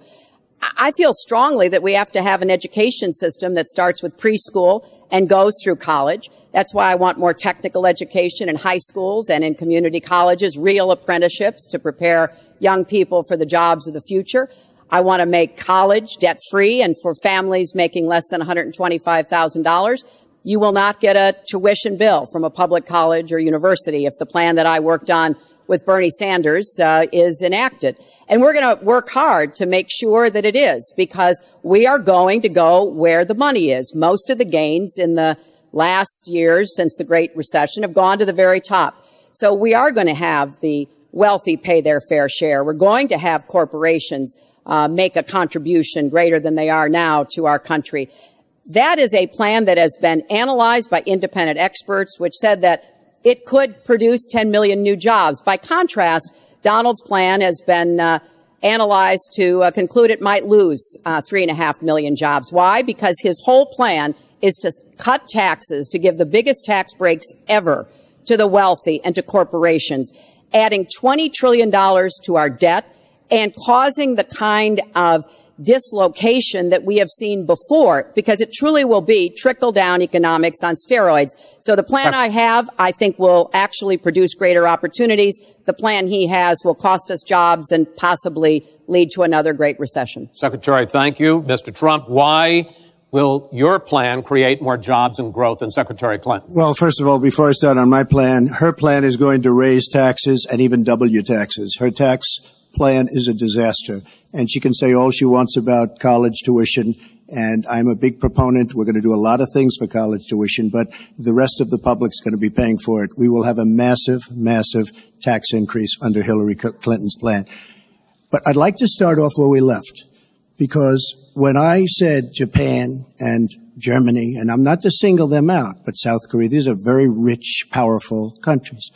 I feel strongly that we have to have an education system that starts with preschool and goes through college. That's why I want more technical education in high schools and in community colleges, real apprenticeships to prepare young people for the jobs of the future. I want to make college debt free and for families making less than $125,000, you will not get a tuition bill from a public college or university if the plan that I worked on with Bernie Sanders uh, is enacted. And we're going to work hard to make sure that it is because we are going to go where the money is. Most of the gains in the last years since the Great Recession have gone to the very top. So we are going to have the wealthy pay their fair share. We're going to have corporations uh, make a contribution greater than they are now to our country. That is a plan that has been analyzed by independent experts, which said that it could produce 10 million new jobs. By contrast, Donald's plan has been uh, analyzed to uh, conclude it might lose uh, three and a half million jobs. Why? Because his whole plan is to cut taxes, to give the biggest tax breaks ever to the wealthy and to corporations, adding $20 trillion to our debt and causing the kind of dislocation that we have seen before because it truly will be trickle down economics on steroids. So the plan I have, I think will actually produce greater opportunities. The plan he has will cost us jobs and possibly lead to another great recession.
Secretary, thank you. Mr. Trump, why will your plan create more jobs and growth than Secretary Clinton?
Well, first of all, before I start on my plan, her plan is going to raise taxes and even double your taxes. Her tax plan is a disaster. And she can say all she wants about college tuition. And I'm a big proponent. We're going to do a lot of things for college tuition, but the rest of the public's going to be paying for it. We will have a massive, massive tax increase under Hillary Clinton's plan. But I'd like to start off where we left because when I said Japan and Germany, and I'm not to single them out, but South Korea, these are very rich, powerful countries.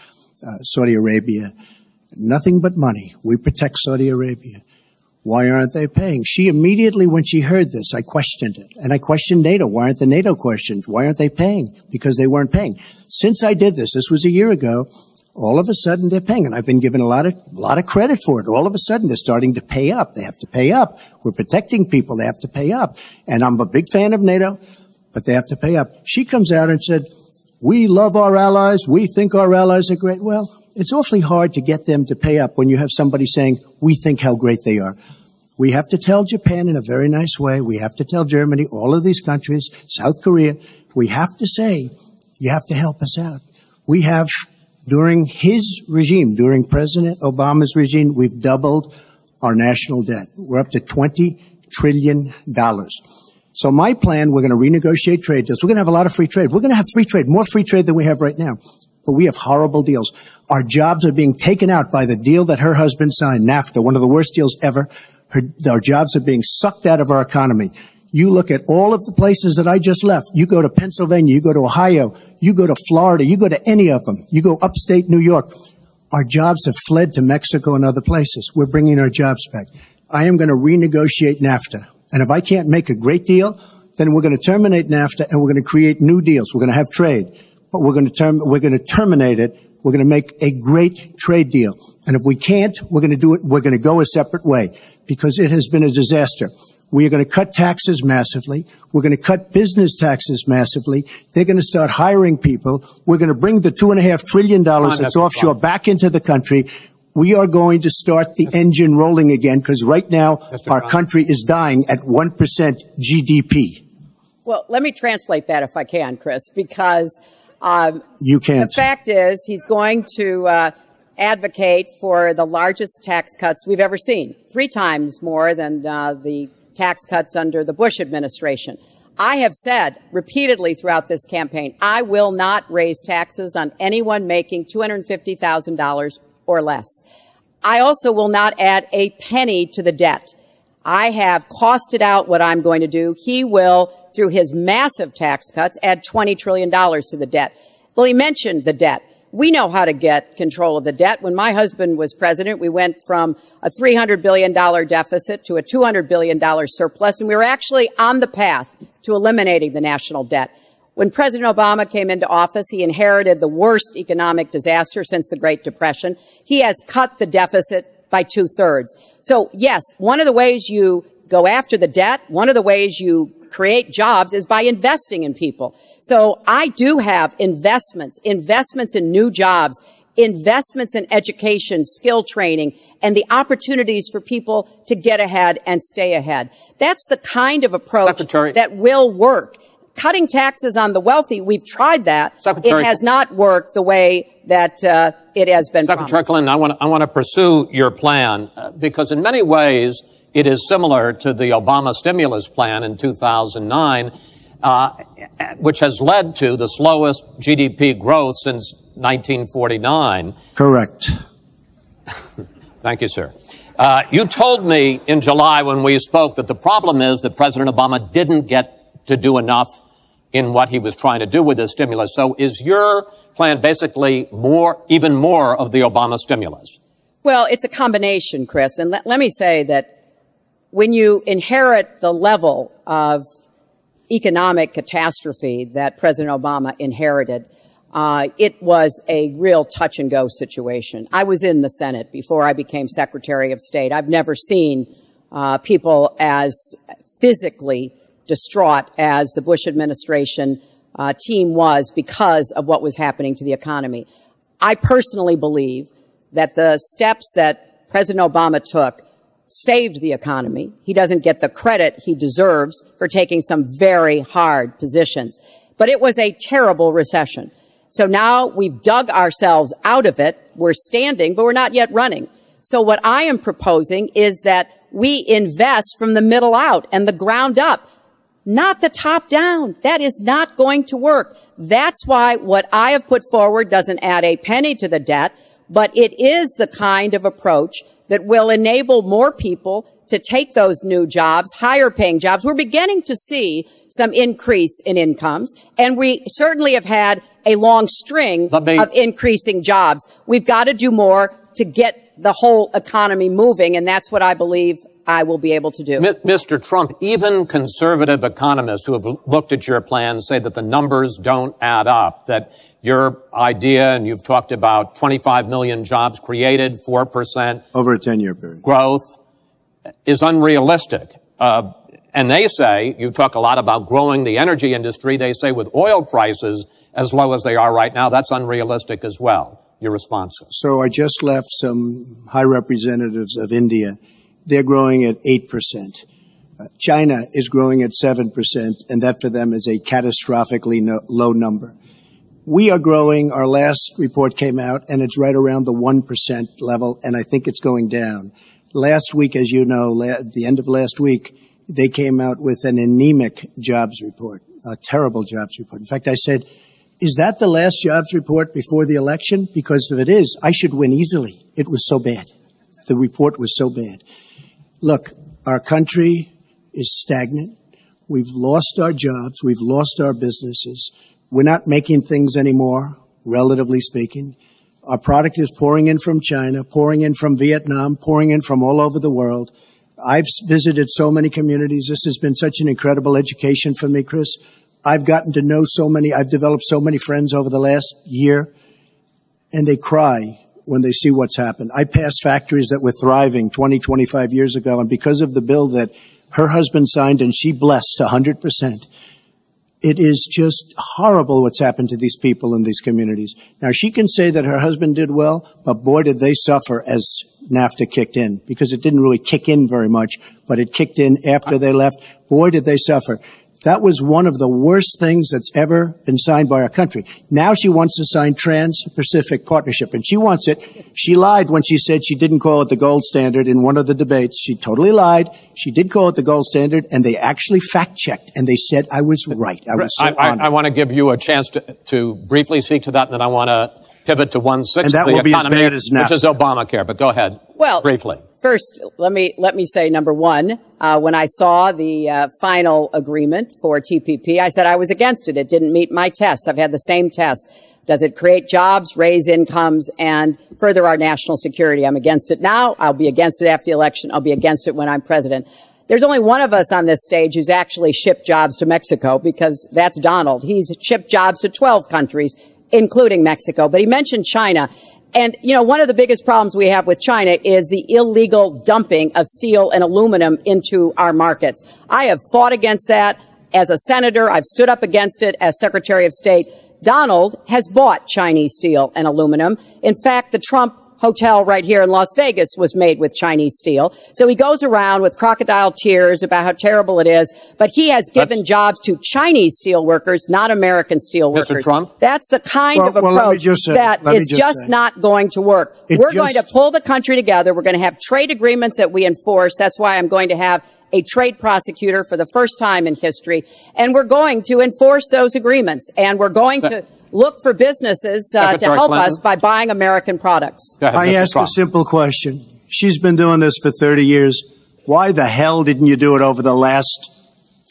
Uh, Saudi Arabia, Nothing but money. We protect Saudi Arabia. Why aren't they paying? She immediately, when she heard this, I questioned it. And I questioned NATO. Why aren't the NATO questions? Why aren't they paying? Because they weren't paying. Since I did this, this was a year ago, all of a sudden they're paying. And I've been given a lot of, a lot of credit for it. All of a sudden they're starting to pay up. They have to pay up. We're protecting people. They have to pay up. And I'm a big fan of NATO, but they have to pay up. She comes out and said, we love our allies. We think our allies are great. Well, it's awfully hard to get them to pay up when you have somebody saying, we think how great they are. We have to tell Japan in a very nice way. We have to tell Germany, all of these countries, South Korea, we have to say, you have to help us out. We have, during his regime, during President Obama's regime, we've doubled our national debt. We're up to $20 trillion. So my plan, we're going to renegotiate trade deals. We're going to have a lot of free trade. We're going to have free trade, more free trade than we have right now. But we have horrible deals. Our jobs are being taken out by the deal that her husband signed, NAFTA, one of the worst deals ever. Her, our jobs are being sucked out of our economy. You look at all of the places that I just left. You go to Pennsylvania, you go to Ohio, you go to Florida, you go to any of them. You go upstate New York. Our jobs have fled to Mexico and other places. We're bringing our jobs back. I am going to renegotiate NAFTA. And if I can't make a great deal, then we're going to terminate NAFTA and we're going to create new deals. We're going to have trade, but we're going to term, we're going to terminate it. We're going to make a great trade deal. And if we can't, we're going to do it, we're going to go a separate way because it has been a disaster. We are going to cut taxes massively. We're going to cut business taxes massively. They're going to start hiring people. We're going to bring the two and a half trillion dollars that's offshore back into the country we are going to start the engine rolling again because right now Mr. our country is dying at 1% GDP.
Well, let me translate that if I can, Chris, because um,
you can't.
The fact is, he's going to uh, advocate for the largest tax cuts we've ever seen, three times more than uh, the tax cuts under the Bush administration. I have said repeatedly throughout this campaign, I will not raise taxes on anyone making $250,000 or less. I also will not add a penny to the debt. I have costed out what I'm going to do. He will, through his massive tax cuts, add $20 trillion to the debt. Well, he mentioned the debt. We know how to get control of the debt. When my husband was president, we went from a $300 billion deficit to a $200 billion surplus, and we were actually on the path to eliminating the national debt. When President Obama came into office, he inherited the worst economic disaster since the Great Depression. He has cut the deficit by two thirds. So yes, one of the ways you go after the debt, one of the ways you create jobs is by investing in people. So I do have investments, investments in new jobs, investments in education, skill training, and the opportunities for people to get ahead and stay ahead. That's the kind of approach
Secretary.
that will work. Cutting taxes on the wealthy, we've tried that.
Secretary.
It has not worked the way that uh, it has been
Secretary
promised.
Clinton, I want, to, I want to pursue your plan uh, because in many ways it is similar to the Obama stimulus plan in 2009, uh, which has led to the slowest GDP growth since 1949.
Correct. [laughs]
Thank you, sir. Uh, you told me in July when we spoke that the problem is that President Obama didn't get to do enough in what he was trying to do with his stimulus. So is your plan basically more, even more of the Obama stimulus?
Well, it's a combination, Chris. And let, let me say that when you inherit the level of economic catastrophe that President Obama inherited, uh, it was a real touch and go situation. I was in the Senate before I became Secretary of State. I've never seen uh, people as physically distraught as the Bush administration uh, team was because of what was happening to the economy. I personally believe that the steps that President Obama took saved the economy. He doesn't get the credit he deserves for taking some very hard positions. But it was a terrible recession. So now we've dug ourselves out of it. We're standing, but we're not yet running. So what I am proposing is that we invest from the middle out and the ground up, not the top down. That is not going to work. That's why what I have put forward doesn't add a penny to the debt, but it is the kind of approach that will enable more people to take those new jobs, higher paying jobs. We're beginning to see some increase in incomes, and we certainly have had a long string
me-
of increasing jobs. We've got to do more to get the whole economy moving, and that's what I believe I will be able to do.
Mi- Mr. Trump, even conservative economists who have looked at your plan say that the numbers don't add up, that your idea, and you've talked about 25 million jobs created, 4%
Over a 10 year period.
growth, is unrealistic. Uh, and they say, you talk a lot about growing the energy industry, they say with oil prices as low as they are right now, that's unrealistic as well. Your responses.
So I just left some high representatives of India. They're growing at 8%. Uh, China is growing at 7%, and that for them is a catastrophically no, low number. We are growing. Our last report came out, and it's right around the 1% level, and I think it's going down. Last week, as you know, la- at the end of last week, they came out with an anemic jobs report, a terrible jobs report. In fact, I said, is that the last jobs report before the election? Because if it is, I should win easily. It was so bad. The report was so bad. Look, our country is stagnant. We've lost our jobs. We've lost our businesses. We're not making things anymore, relatively speaking. Our product is pouring in from China, pouring in from Vietnam, pouring in from all over the world. I've visited so many communities. This has been such an incredible education for me, Chris. I've gotten to know so many, I've developed so many friends over the last year, and they cry when they see what's happened. I passed factories that were thriving 20, 25 years ago, and because of the bill that her husband signed and she blessed 100%, it is just horrible what's happened to these people in these communities. Now she can say that her husband did well, but boy did they suffer as NAFTA kicked in because it didn't really kick in very much, but it kicked in after they left. Boy did they suffer. That was one of the worst things that's ever been signed by our country. Now she wants to sign Trans-Pacific Partnership, and she wants it. She lied when she said she didn't call it the gold standard in one of the debates. She totally lied. She did call it the gold standard, and they actually fact-checked, and they said I was right. I was so
I, I. I want to give you a chance to, to briefly speak to that, and then I want to pivot to one sixth
And that
of the
will be as bad as NAFTA.
which is Obamacare. But go ahead.
Well,
briefly.
First, let me let me say number one. Uh, when I saw the uh, final agreement for TPP, I said I was against it. It didn't meet my tests. I've had the same tests. Does it create jobs, raise incomes, and further our national security? I'm against it now. I'll be against it after the election. I'll be against it when I'm president. There's only one of us on this stage who's actually shipped jobs to Mexico because that's Donald. He's shipped jobs to 12 countries, including Mexico. But he mentioned China. And, you know, one of the biggest problems we have with China is the illegal dumping of steel and aluminum into our markets. I have fought against that as a senator. I've stood up against it as Secretary of State. Donald has bought Chinese steel and aluminum. In fact, the Trump hotel right here in Las Vegas was made with Chinese steel. So he goes around with crocodile tears about how terrible it is, but he has given
That's-
jobs to Chinese steel workers, not American steel
Mr.
workers.
Trump?
That's the kind
Well-
of
well,
approach
just say-
that
let me
is
just
just not going to work.
It
We're going to pull the country together. We're going to have trade agreements that we enforce. That's why I'm going to have a trade prosecutor for the first time in history. And we're going to enforce those agreements. And we're going to look for businesses uh, to help
Clinton?
us by buying American products.
Ahead,
I
Mr.
ask
Trump.
a simple question. She's been doing this for 30 years. Why the hell didn't you do it over the last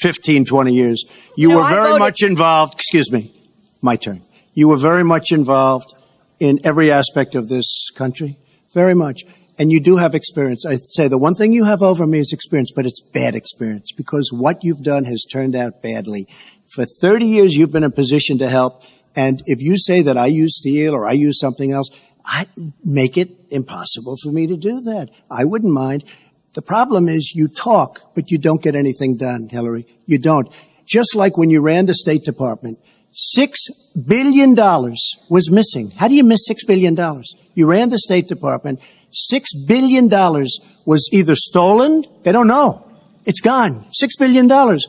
15, 20 years? You
You know,
were
I
very
voted-
much involved. Excuse me. My turn. You were very much involved in every aspect of this country. Very much. And you do have experience. I'd say the one thing you have over me is experience, but it's bad experience because what you've done has turned out badly. For 30 years, you've been in a position to help. And if you say that I use steel or I use something else, I make it impossible for me to do that. I wouldn't mind. The problem is you talk, but you don't get anything done, Hillary. You don't. Just like when you ran the State Department, six billion dollars was missing. How do you miss six billion dollars? You ran the State Department. Six billion dollars was either stolen. They don't know. It's gone. Six billion dollars.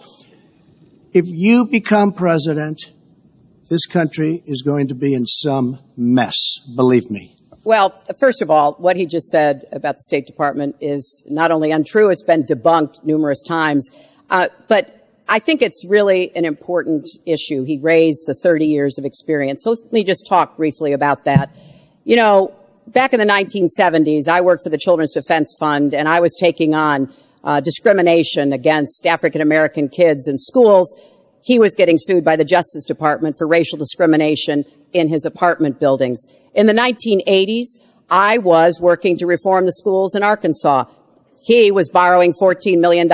If you become president, this country is going to be in some mess. Believe me.
Well, first of all, what he just said about the State Department is not only untrue, it's been debunked numerous times. Uh, but I think it's really an important issue. He raised the 30 years of experience. So let me just talk briefly about that. You know, back in the 1970s, I worked for the Children's Defense Fund, and I was taking on uh, discrimination against African American kids in schools. He was getting sued by the Justice Department for racial discrimination in his apartment buildings. In the 1980s, I was working to reform the schools in Arkansas. He was borrowing $14 million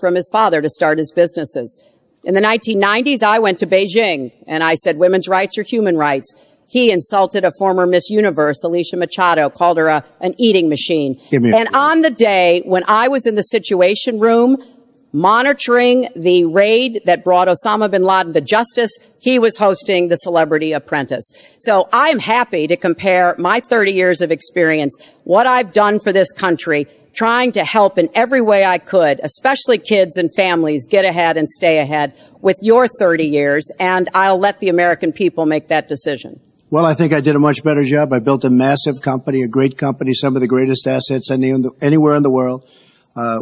from his father to start his businesses. In the 1990s, I went to Beijing and I said women's rights are human rights. He insulted a former Miss Universe, Alicia Machado, called her a, an eating machine. And on the day when I was in the Situation Room monitoring the raid that brought Osama bin Laden to justice, he was hosting the Celebrity Apprentice. So I'm happy to compare my 30 years of experience, what I've done for this country, trying to help in every way I could, especially kids and families get ahead and stay ahead with your 30 years, and I'll let the American people make that decision.
Well, I think I did a much better job. I built a massive company, a great company, some of the greatest assets anywhere in the world,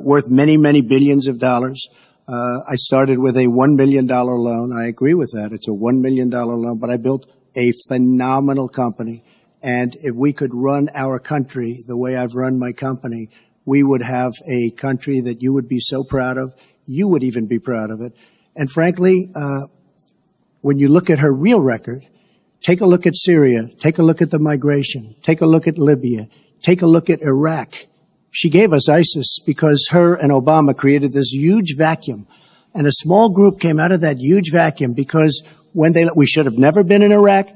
worth many, many billions of dollars. Uh, I started with a $1 million loan. I agree with that. It's a $1 million loan, but I built a phenomenal company. And if we could run our country the way I've run my company, we would have a country that you would be so proud of. You would even be proud of it. And frankly, uh, when you look at her real record, Take a look at Syria. Take a look at the migration. Take a look at Libya. Take a look at Iraq. She gave us ISIS because her and Obama created this huge vacuum. And a small group came out of that huge vacuum because when they, we should have never been in Iraq,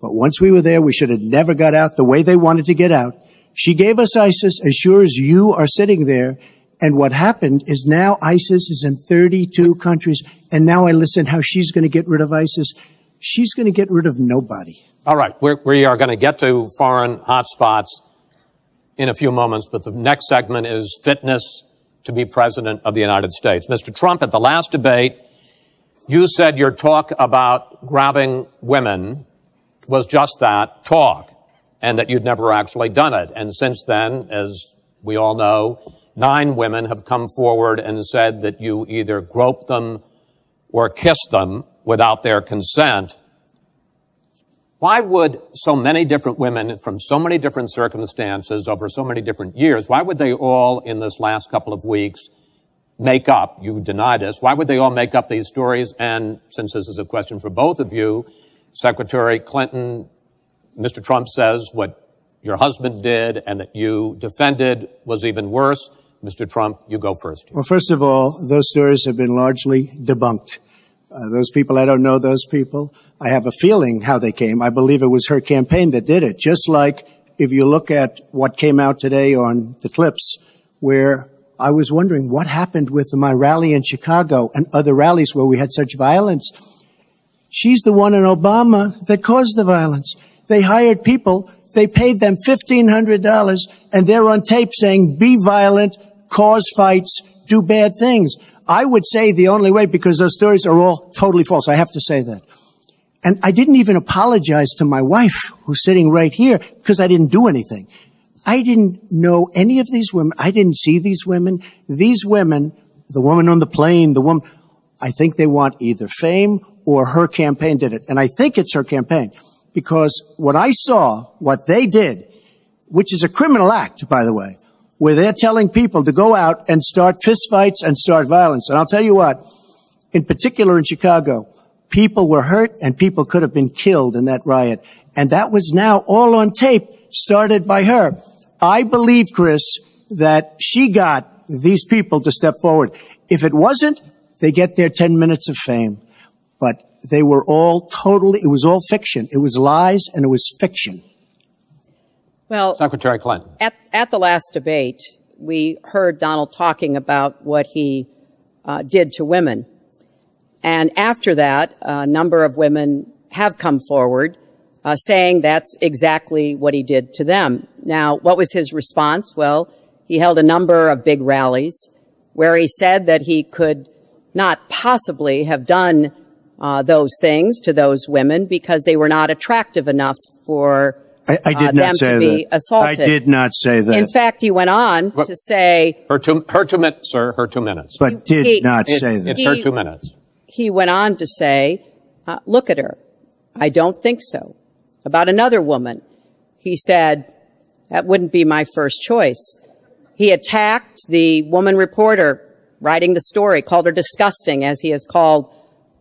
but once we were there, we should have never got out the way they wanted to get out. She gave us ISIS as sure as you are sitting there. And what happened is now ISIS is in 32 countries. And now I listen how she's going to get rid of ISIS she's going to get rid of nobody.
All right, We're, we are going to get to foreign hotspots in a few moments, but the next segment is fitness to be president of the United States. Mr. Trump, at the last debate, you said your talk about grabbing women was just that, talk, and that you'd never actually done it. And since then, as we all know, nine women have come forward and said that you either groped them or kissed them without their consent. Why would so many different women from so many different circumstances over so many different years, why would they all in this last couple of weeks make up, you deny this, why would they all make up these stories? And since this is a question for both of you, Secretary Clinton, Mr. Trump says what your husband did and that you defended was even worse. Mr. Trump, you go first.
Well, first of all, those stories have been largely debunked. Uh, those people, I don't know those people. I have a feeling how they came. I believe it was her campaign that did it. Just like if you look at what came out today on the clips, where I was wondering what happened with my rally in Chicago and other rallies where we had such violence. She's the one in Obama that caused the violence. They hired people, they paid them $1,500, and they're on tape saying, be violent, cause fights, do bad things. I would say the only way, because those stories are all totally false. I have to say that. And I didn't even apologize to my wife, who's sitting right here, because I didn't do anything. I didn't know any of these women. I didn't see these women. These women, the woman on the plane, the woman, I think they want either fame or her campaign did it. And I think it's her campaign because what I saw what they did, which is a criminal act, by the way, where they're telling people to go out and start fistfights and start violence. And I'll tell you what, in particular in Chicago, people were hurt and people could have been killed in that riot. And that was now all on tape, started by her. I believe, Chris, that she got these people to step forward. If it wasn't, they get their 10 minutes of fame. But they were all totally, it was all fiction. It was lies and it was fiction.
Well,
Secretary Clinton.
At, at the last debate, we heard Donald talking about what he uh, did to women. And after that, a number of women have come forward uh, saying that's exactly what he did to them. Now, what was his response? Well, he held a number of big rallies where he said that he could not possibly have done uh, those things to those women because they were not attractive enough for
I, I did
uh,
not
them
say
to be
that.
assaulted.
I did not say that.
In fact, he went on
What-
to say
Her two, her two minutes, sir, her two minutes.
but did
he-
not
It-
say that.
it's her two minutes.
He went on to say, uh, look at her. I don't think so. About another woman, he said, that wouldn't be my first choice. He attacked the woman reporter writing the story, called her disgusting, as he has called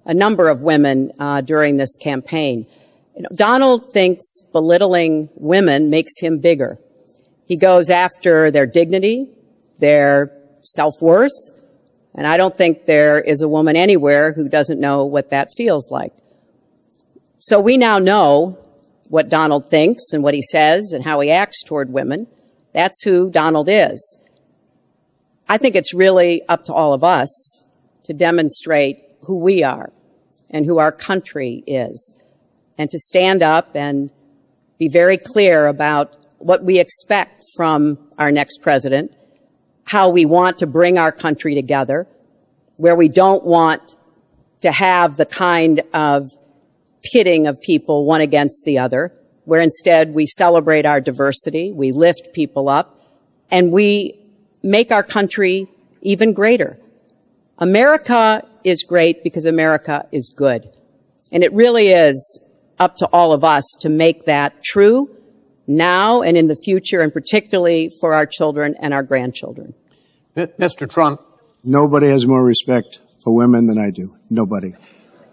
a number of women uh, during this campaign. You know, Donald thinks belittling women makes him bigger. He goes after their dignity, their self-worth, and I don't think there is a woman anywhere who doesn't know what that feels like. So we now know what Donald thinks and what he says and how he acts toward women. That's who Donald is. I think it's really up to all of us to demonstrate who we are and who our country is and to stand up and be very clear about what we expect from our next president, how we want to bring our country together, where we don't want to have the kind of pitting of people one against the other, where instead we celebrate our diversity, we lift people up, and we make our country even greater. America is great because America is good. And it really is up to all of us to make that true now and in the future, and particularly for our children and our grandchildren.
Mr. Trump,
Nobody has more respect for women than I do. Nobody.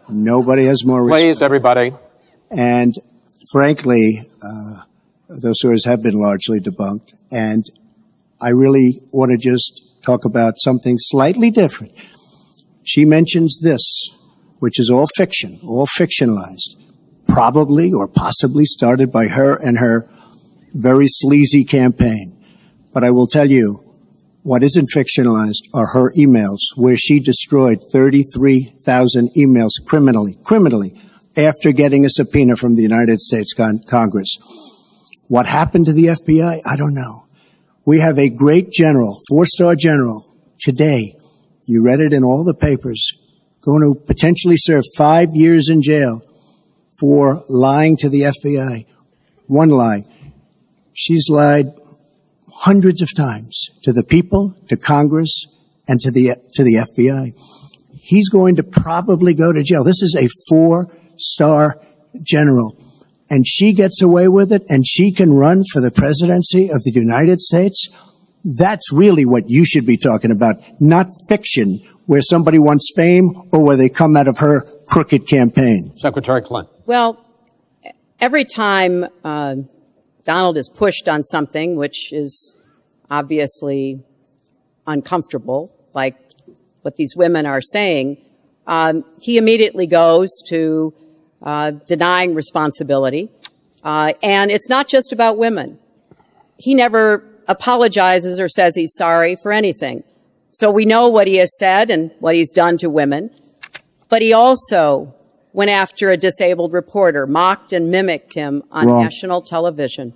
Nobody has more respect.
please, everybody.
And frankly, uh, those stories have been largely debunked. And I really want to just talk about something slightly different. She mentions this, which is all fiction, all fictionalized, probably or possibly started by her and her very sleazy campaign. But I will tell you, what isn't fictionalized are her emails, where she destroyed 33,000 emails criminally, criminally, after getting a subpoena from the United States Con- Congress. What happened to the FBI? I don't know. We have a great general, four-star general, today. You read it in all the papers, going to potentially serve five years in jail for lying to the FBI. One lie. She's lied hundreds of times to the people, to Congress, and to the, to the FBI. He's going to probably go to jail. This is a four star general. and she gets away with it and she can run for the presidency of the United States, that's really what you should be talking about, not fiction where somebody wants fame or where they come out of her crooked campaign.
Secretary Clinton.
Well, every time uh, Donald is pushed on something which is obviously uncomfortable, like what these women are saying, um, he immediately goes to uh, denying responsibility. Uh, and it's not just about women. He never apologizes or says he's sorry for anything. So we know what he has said and what he's done to women. But he also went after a disabled reporter, mocked and mimicked him on
Wrong.
national television.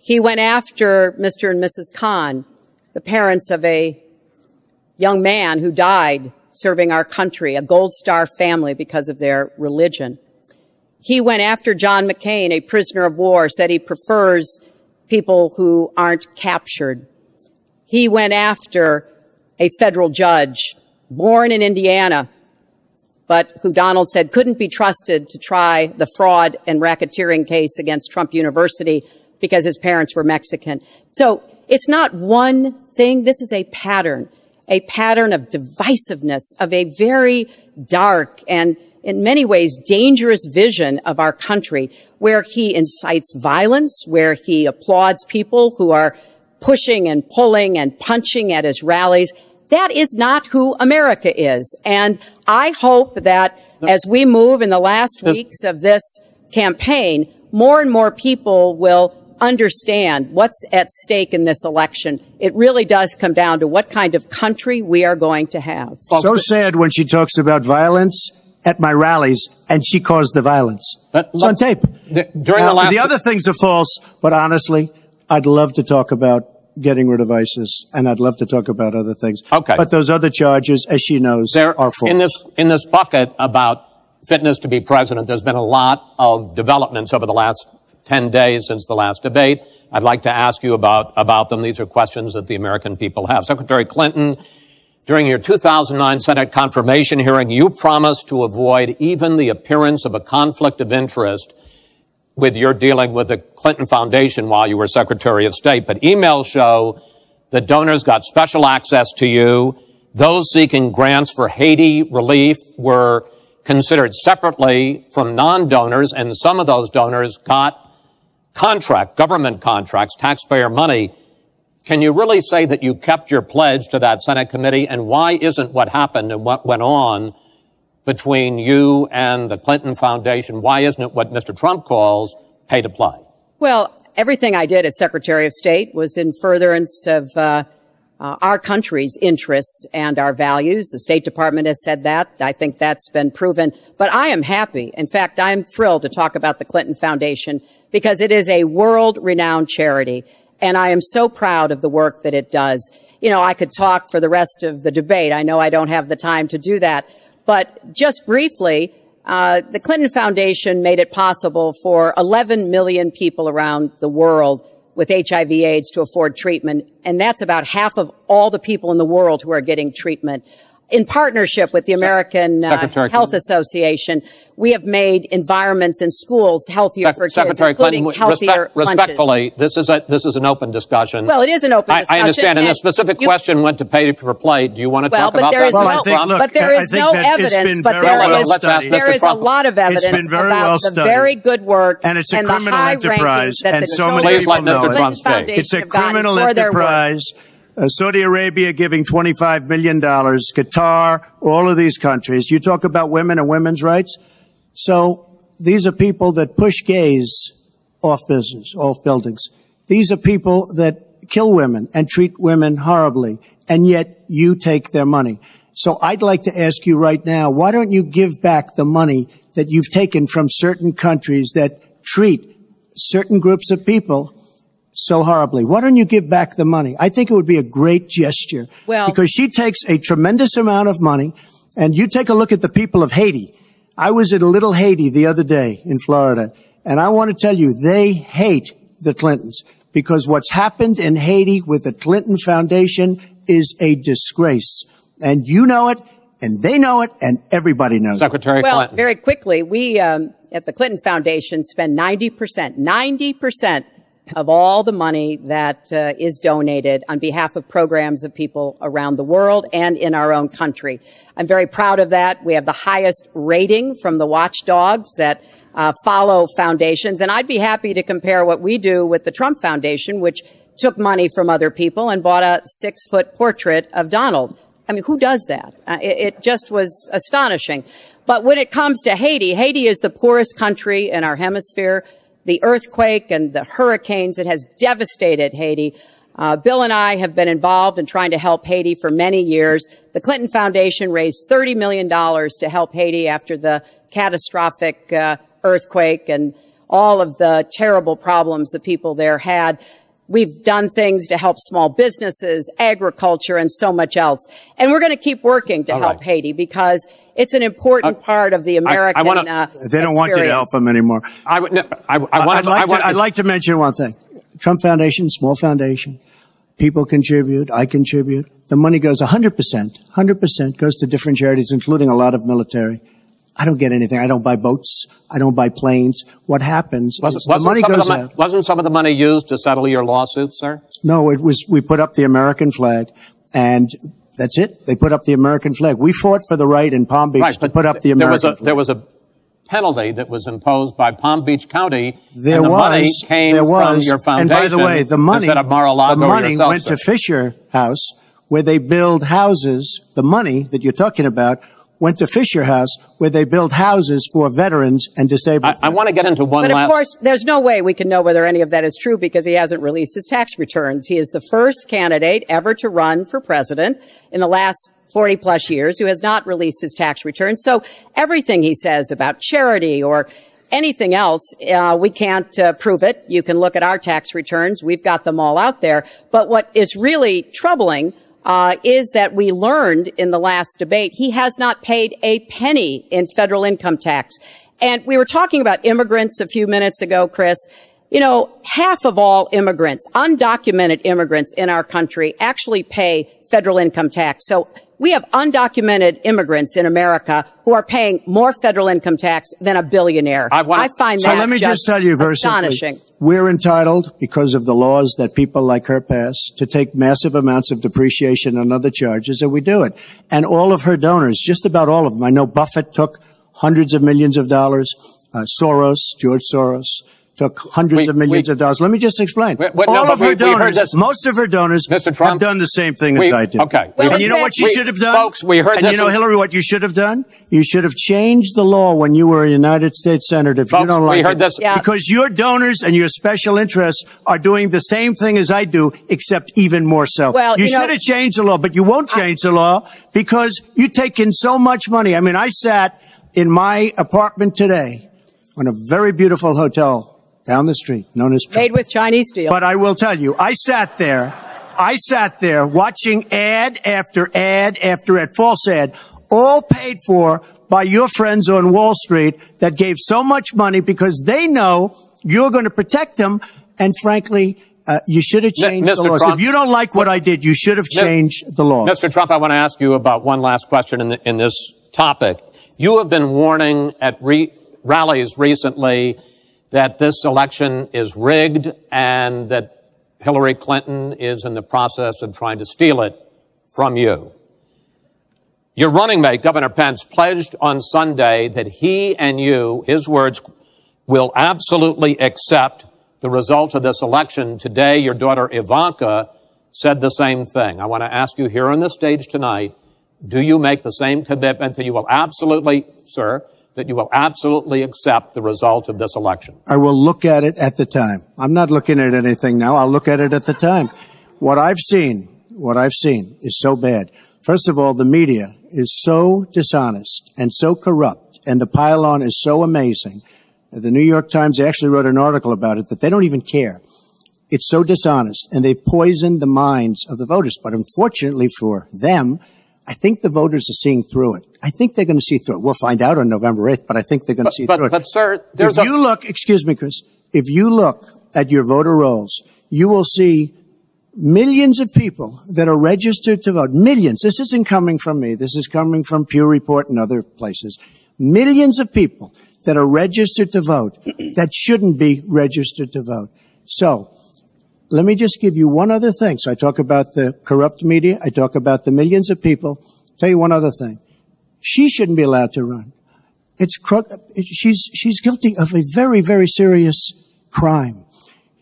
He went after Mr. and Mrs. Khan, the parents of a young man who died serving our country, a Gold Star family because of their religion. He went after John McCain, a prisoner of war, said he prefers people who aren't captured. He went after a federal judge born in Indiana, but who Donald said couldn't be trusted to try the fraud and racketeering case against Trump University because his parents were Mexican. So it's not one thing. This is a pattern, a pattern of divisiveness, of a very dark and in many ways dangerous vision of our country where he incites violence, where he applauds people who are pushing and pulling and punching at his rallies. That is not who America is. And I hope that as we move in the last weeks of this campaign, more and more people will understand what's at stake in this election. It really does come down to what kind of country we are going to have.
So sad when she talks about violence at my rallies, and she caused the violence.
But-
it's on tape.
Th- during
Now,
the last- the
other things are false, but honestly, I'd love to talk about getting rid of ISIS, and I'd love to talk about other things.
Okay.
But those other charges, as she knows,
there
are false.
in this in this bucket about fitness to be president. There's been a lot of developments over the last ten days since the last debate. I'd like to ask you about about them. These are questions that the American people have. Secretary Clinton, during your 2009 Senate confirmation hearing, you promised to avoid even the appearance of a conflict of interest with your dealing with the Clinton Foundation while you were Secretary of State. But emails show that donors got special access to you. Those seeking grants for Haiti relief were considered separately from non-donors, and some of those donors got contract, government contracts, taxpayer money. Can you really say that you kept your pledge to that Senate committee? And why isn't what happened and what went on between you and the Clinton Foundation, why isn't it what Mr. Trump calls pay to play?
Well, everything I did as Secretary of State was in furtherance of uh, uh, our country's interests and our values. The State Department has said that. I think that's been proven. But I am happy. In fact, I'm thrilled to talk about the Clinton Foundation because it is a world-renowned charity, and I am so proud of the work that it does. You know, I could talk for the rest of the debate. I know I don't have the time to do that. But just briefly, uh, the Clinton Foundation made it possible for 11 million people around the world with HIV AIDS to afford treatment. And that's about half of all the people in the world who are getting treatment. In partnership with the American uh,
Heart
Association, we have made environments in schools healthier
Sec-
for kids,
Secretary
including
Clinton,
healthier
respect-
lunches.
respectfully, this is a, this is an open discussion.
Well, it is an open
I,
discussion.
I understand, and the specific
you-
question went to pay for play. Do you want to
Well,
talk about
that?
that?
is
Well,
no,
I think, look,
but there is I
think
no evidence, but
very
there
well
is
studied.
there
Mr.
is a lot of
It's
evidence
been very
about
well
the very good work
And it's a
the
criminal
high
enterprise,
rankings that
and
the
so many
children
people know it.
Clinton
Trump's
Foundation
fake.
It's a criminal
for their work.
enterprise. Uh, Saudi Arabia giving $25 million, Qatar, all of these countries. You talk about women and women's rights. So these are people that push gays off business, off buildings. These are people that kill women and treat women horribly, and yet you take their money. So I'd like to ask you right now, why don't you give back the money that you've taken from certain countries that treat certain groups of people so horribly. Why don't you give back the money? I think it would be a great gesture.
Well-
because she takes a tremendous amount of money and you take a look at the people of Haiti. I was at a little Haiti the other day in Florida and I want to tell you they hate the Clintons because what's happened in Haiti with the Clinton Foundation is a disgrace. And you know it and they know it and everybody knows it.
Secretary
Well,
Clinton.
very quickly, we um, at the Clinton Foundation spend 90%, 90% of all the money that uh, is donated on behalf of programs of people around the world and in our own country. I'm very proud of that. We have the highest rating from the watchdogs that uh, follow foundations, and I'd be happy to compare what we do with the Trump Foundation, which took money from other people and bought a six foot portrait of Donald. I mean, who does that? Uh, it, it just was astonishing. But when it comes to Haiti, Haiti is the poorest country in our hemisphere the earthquake and the hurricanes. It has devastated Haiti. Uh, Bill and I have been involved in trying to help Haiti for many years. The Clinton Foundation raised $30 million to help Haiti after the catastrophic uh, earthquake and all of the terrible problems the people there had. We've done things to help small businesses, agriculture, and so much else. And we're going to keep working to
All
help
right.
Haiti because it's an important
Uh,
part of the American.
wanna-
uh,
They don't want you to help them anymore.
I, would- no, I, I want
I'd like,
I want
to, I'd like to mention one thing. Trump Foundation, small foundation. People contribute. I contribute. The money goes 100%, 100% goes to different charities, including a lot of military. I don't get anything. I don't buy boats. I don't buy planes. What happens
wasn't, wasn't
money
some of
goes
the,
out.
wasn't some of the money used to settle your lawsuit, sir?
No, it was, we put up the American flag and that's it. They put up the American flag. We fought for the right in Palm Beach to put up the
there was
American
a
flag.
there was a penalty that was imposed by Palm Beach County.
There
and the
was,
money came
there was,
from your foundation.
and by the way, the money,
of
the money went
sir.
to Fisher House, where they build houses. The money that you're talking about went to Fisher House, where they build houses for veterans and disabled.
I, I want to get into one
But
last.
of course, there's no way we can know whether any of that is true because he hasn't released his tax returns. He is the first candidate ever to run for president in the last 40 plus years who has not released his tax returns. So everything he says about charity or anything else, uh, we can't uh, prove it. You can look at our tax returns. We've got them all out there. But what is really troubling uh, is that we learned in the last debate he has not paid a penny in federal income tax. And we were talking about immigrants a few minutes ago, Chris. You know, half of all immigrants, undocumented immigrants in our country actually pay federal income tax. So we have undocumented immigrants in America who are paying more federal income tax than a billionaire.
I wanna-
find
so
that
let me just, tell you very
astonishing.
simply, we're entitled, because of the laws that people like her pass, to take massive amounts of depreciation and other charges, and we do it. And all of her donors, just about all of them, I know Buffett took hundreds of millions of dollars, uh, Soros, George Soros, took hundreds
We-
of millions
we-
of dollars. Let me just explain.
Wait, wait,
all
no,
of her
we- we
donors,
this-
most of her donors
Mr. Trump,
have done the same thing
we-
as I did.
okay.
Well,
and you know what you
we-
should have done?
folks, we heard
and
this
you know,
in-
Hillary, what you should have done? You should have changed the law when you were a United States Senator. If you don't
we
like
heard
it.
this-
Yeah.
Because your donors and your special interests are doing the same thing as I do, except even more so.
Well,
you,
you know-
should have changed the law, but you won't change the law because you take in so much money. I mean, I sat in my apartment today on a very beautiful hotel down the street known as Trump.
Made with Chinese steel.
But I will tell you, I sat there, I sat there watching ad after ad after ad, false ad, all paid for by your friends on Wall Street that gave so much money because they know you're going to protect them. And frankly, uh, you should have
M-
changed the
Mr.
laws.
Trump-
if you don't like what I did, you should have changed the laws.
Mr. Trump, I want to ask you about one last question in, the, in this topic. You have been warning at re- rallies recently that this election is rigged and that Hillary Clinton is in the process of trying to steal it from you. Your running mate, Governor Pence, pledged on Sunday that he and you, his words, will absolutely accept the result of this election. Today, your daughter Ivanka said the same thing. I want to ask you here on the stage tonight, do you make the same commitment that you will absolutely, sir, that you will absolutely accept the result of this election?
I will look at it at the time. I'm not looking at anything now. I'll look at it at the time. What I've seen, what I've seen is so bad. First of all, the media is so dishonest and so corrupt and the pylon is so amazing. The New York Times actually wrote an article about it that they don't even care. It's so dishonest and they've poisoned the minds of the voters. But unfortunately for them, I think the voters are seeing through it. I think they're going to see through it. We'll find out on November 8th, but I think they're going to see
but,
through it
but sir, there's
if you look, excuse me, Chris, if you look at your voter rolls, you will see millions of people that are registered to vote. Millions. This isn't coming from me. This is coming from Pew Report and other places. Millions of people that are registered to vote that shouldn't be registered to vote. So, let me just give you one other thing. So I talk about the corrupt media. I talk about the millions of people. Tell you one other thing. She shouldn't be allowed to run. It's, she's, she's guilty of a very, very serious crime.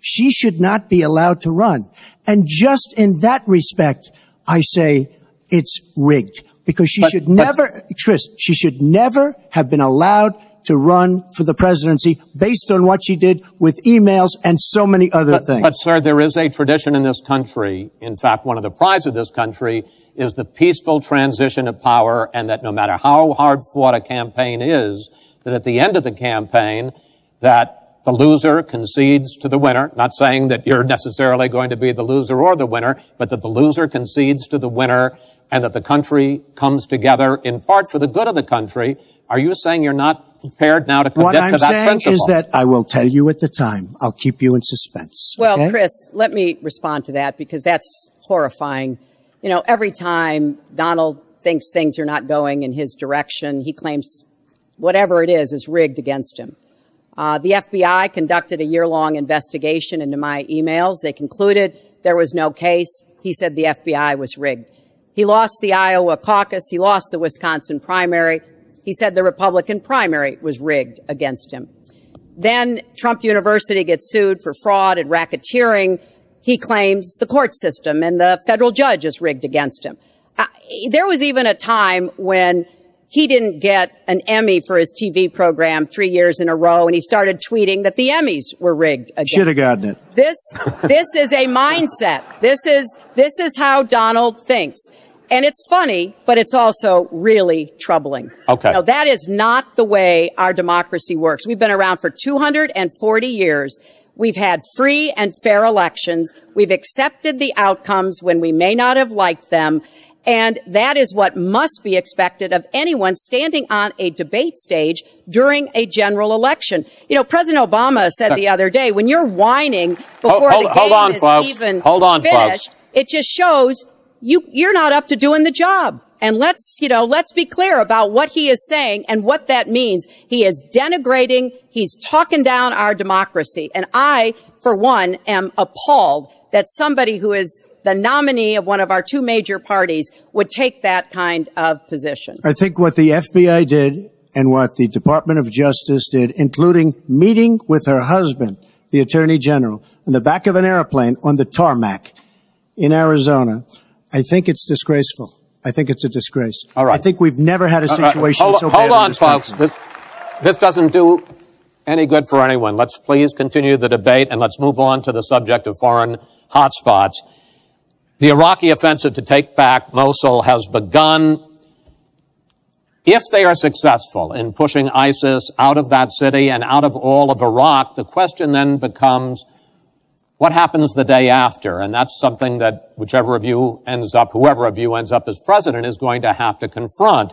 She should not be allowed to run. And just in that respect, I say it's rigged because she
But-
should never, Chris, she should never have been allowed to run for the presidency based on what she did with emails and so many other
But,
things.
but, sir, there is a tradition in this country. In fact, one of the prides of this country is the peaceful transition of power, and that no matter how hard fought a campaign is, that at the end of the campaign, that the loser concedes to the winner. Not saying that you're necessarily going to be the loser or the winner, but that the loser concedes to the winner, and that the country comes together in part for the good of the country. Are you saying you're not prepared now to commit
what
to
I'm
that
saying
principle?
is that I will tell you at the time. I'll keep you in suspense.
Well,
okay?
Chris, let me respond to that because that's horrifying. You know, every time Donald thinks things are not going in his direction, he claims whatever it is is rigged against him. Uh, the FBI conducted a year-long investigation into my emails. They concluded there was no case. He said the FBI was rigged. He lost the Iowa caucus. He lost the Wisconsin primary. He said the Republican primary was rigged against him. Then Trump University gets sued for fraud and racketeering. He claims the court system and the federal judge is rigged against him. Uh, there was even a time when he didn't get an Emmy for his TV program three years in a row, and he started tweeting that the Emmys were rigged
Should have gotten it.
This this is a mindset. This is this is how Donald thinks. And it's funny, but it's also really troubling.
Okay.
Now, that is not the way our democracy works. We've been around for 240 years. We've had free and fair elections. We've accepted the outcomes when we may not have liked them. And that is what must be expected of anyone standing on a debate stage during a general election. You know, President Obama said the other day, when you're whining before
hold-
the
hold
game
on,
is
folks.
even
Hold on, folks.
finished, it just shows you you're not up to doing the job. And let's, you know, let's be clear about what he is saying and what that means. He is denigrating, he's talking down our democracy. And I, for one, am appalled that somebody who is the nominee of one of our two major parties would take that kind of position.
I think what the FBI did and what the Department of Justice did, including meeting with her husband, the Attorney General, in the back of an airplane on the tarmac in Arizona, I think it's disgraceful. I think it's a disgrace.
All right.
I think we've never had a
All right,
situation
hold,
so bad in
on, folks. This, this doesn't do any good for anyone. Let's please continue the debate and let's move on to the subject of foreign hotspots. The Iraqi offensive to take back Mosul has begun. If they are successful in pushing ISIS out of that city and out of all of Iraq, the question then becomes what happens the day after? And that's something that whichever of you ends up, whoever of you ends up as president is going to have to confront.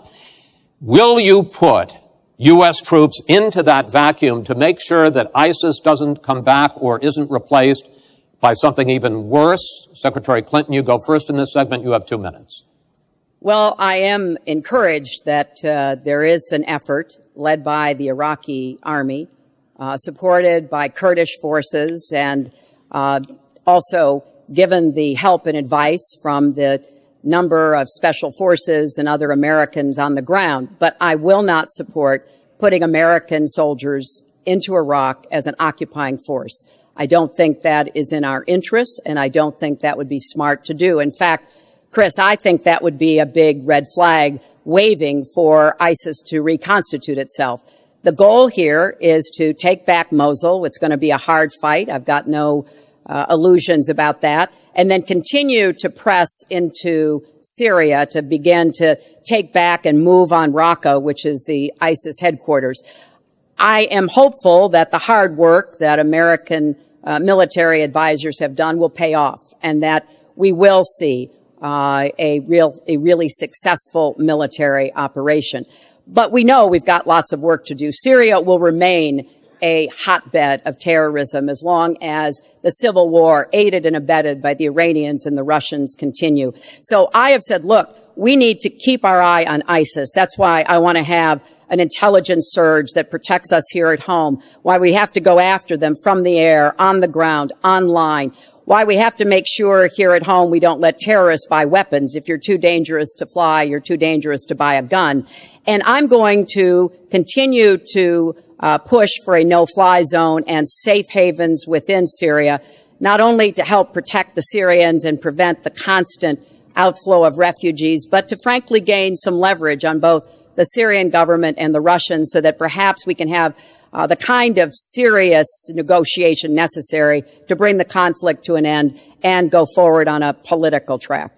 Will you put U.S. troops into that vacuum to make sure that ISIS doesn't come back or isn't replaced by something even worse? Secretary Clinton, you go first in this segment. You have two minutes.
Well, I am encouraged that uh, there is an effort led by the Iraqi army, uh, supported by Kurdish forces, and Uh, also given the help and advice from the number of special forces and other Americans on the ground. But I will not support putting American soldiers into Iraq as an occupying force. I don't think that is in our interests, and I don't think that would be smart to do. In fact, Chris, I think that would be a big red flag waving for ISIS to reconstitute itself. The goal here is to take back Mosul. It's going to be a hard fight. I've got no uh, illusions about that. And then continue to press into Syria to begin to take back and move on Raqqa, which is the ISIS headquarters. I am hopeful that the hard work that American uh, military advisors have done will pay off and that we will see uh, a real, a really successful military operation. But we know we've got lots of work to do. Syria will remain a hotbed of terrorism as long as the civil war aided and abetted by the Iranians and the Russians continue. So I have said, look, we need to keep our eye on ISIS. That's why I want to have an intelligence surge that protects us here at home, why we have to go after them from the air, on the ground, online, why we have to make sure here at home we don't let terrorists buy weapons. If you're too dangerous to fly, you're too dangerous to buy a gun. And I'm going to continue to uh, push for a no-fly zone and safe havens within Syria, not only to help protect the Syrians and prevent the constant outflow of refugees, but to frankly gain some leverage on both the Syrian government and the Russians so that perhaps we can have uh, the kind of serious negotiation necessary to bring the conflict to an end and go forward on a political track.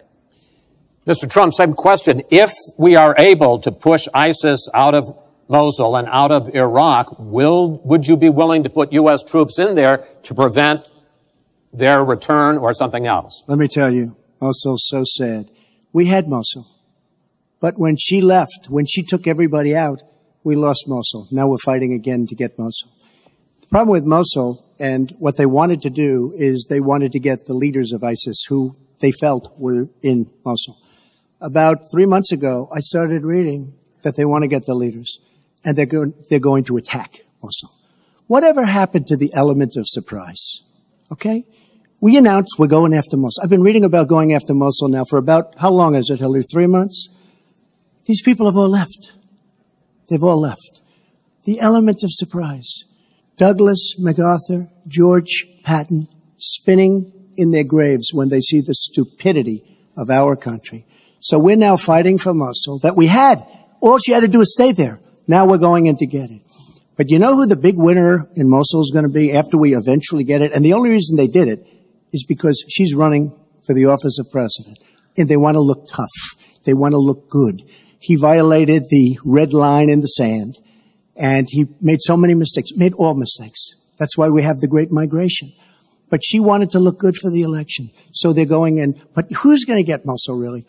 Mr. Trump, same question. If we are able to push ISIS out of Mosul and out of Iraq, will, would you be willing to put U.S. troops in there to prevent their return or something else?
Let me tell you, Mosul's so sad. We had Mosul. But when she left, when she took everybody out, we lost Mosul. Now we're fighting again to get Mosul. The problem with Mosul and what they wanted to do is they wanted to get the leaders of ISIS who they felt were in Mosul. About three months ago, I started reading that they want to get the leaders and they're going, they're going to attack Mosul. Whatever happened to the element of surprise? Okay? We announced we're going after Mosul. I've been reading about going after Mosul now for about, how long is it, Hillary? Three months? These people have all left. They've all left. The element of surprise. Douglas MacArthur, George Patton, spinning in their graves when they see the stupidity of our country. So we're now fighting for Mosul that we had. All she had to do is stay there. Now we're going in to get it. But you know who the big winner in Mosul is going to be after we eventually get it? And the only reason they did it is because she's running for the office of president. And they want to look tough. They want to look good. He violated the red line in the sand. And he made so many mistakes, made all mistakes. That's why we have the great migration. But she wanted to look good for the election. So they're going in. But who's going to get Mosul really?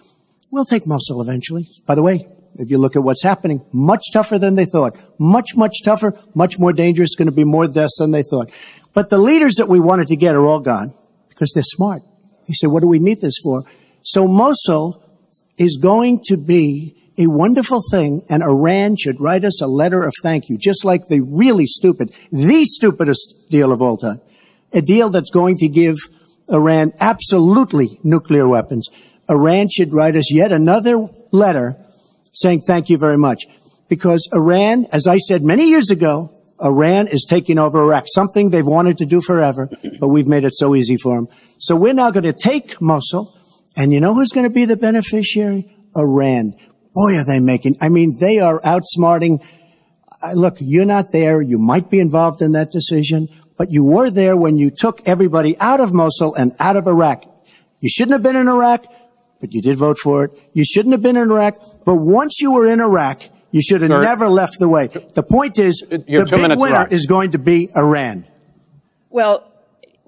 We'll take Mosul eventually. By the way, if you look at what's happening, much tougher than they thought. Much, much tougher, much more dangerous, going to be more deaths than they thought. But the leaders that we wanted to get are all gone because they're smart. He said, what do we need this for? So Mosul is going to be a wonderful thing and Iran should write us a letter of thank you, just like the really stupid, the stupidest deal of all time. A deal that's going to give Iran absolutely nuclear weapons. Iran should write us yet another letter saying thank you very much. Because Iran, as I said many years ago, Iran is taking over Iraq, something they've wanted to do forever, but we've made it so easy for them. So we're now going to take Mosul, and you know who's going to be the beneficiary? Iran. Boy, are they making, I mean, they are outsmarting. Look, you're not there. You might be involved in that decision, but you were there when you took everybody out of Mosul and out of Iraq. You shouldn't have been in Iraq but you did vote for it. You shouldn't have been in Iraq, but once you were in Iraq, you should have Sir, never left the way. The point is, the big winner is going to be Iran.
Well,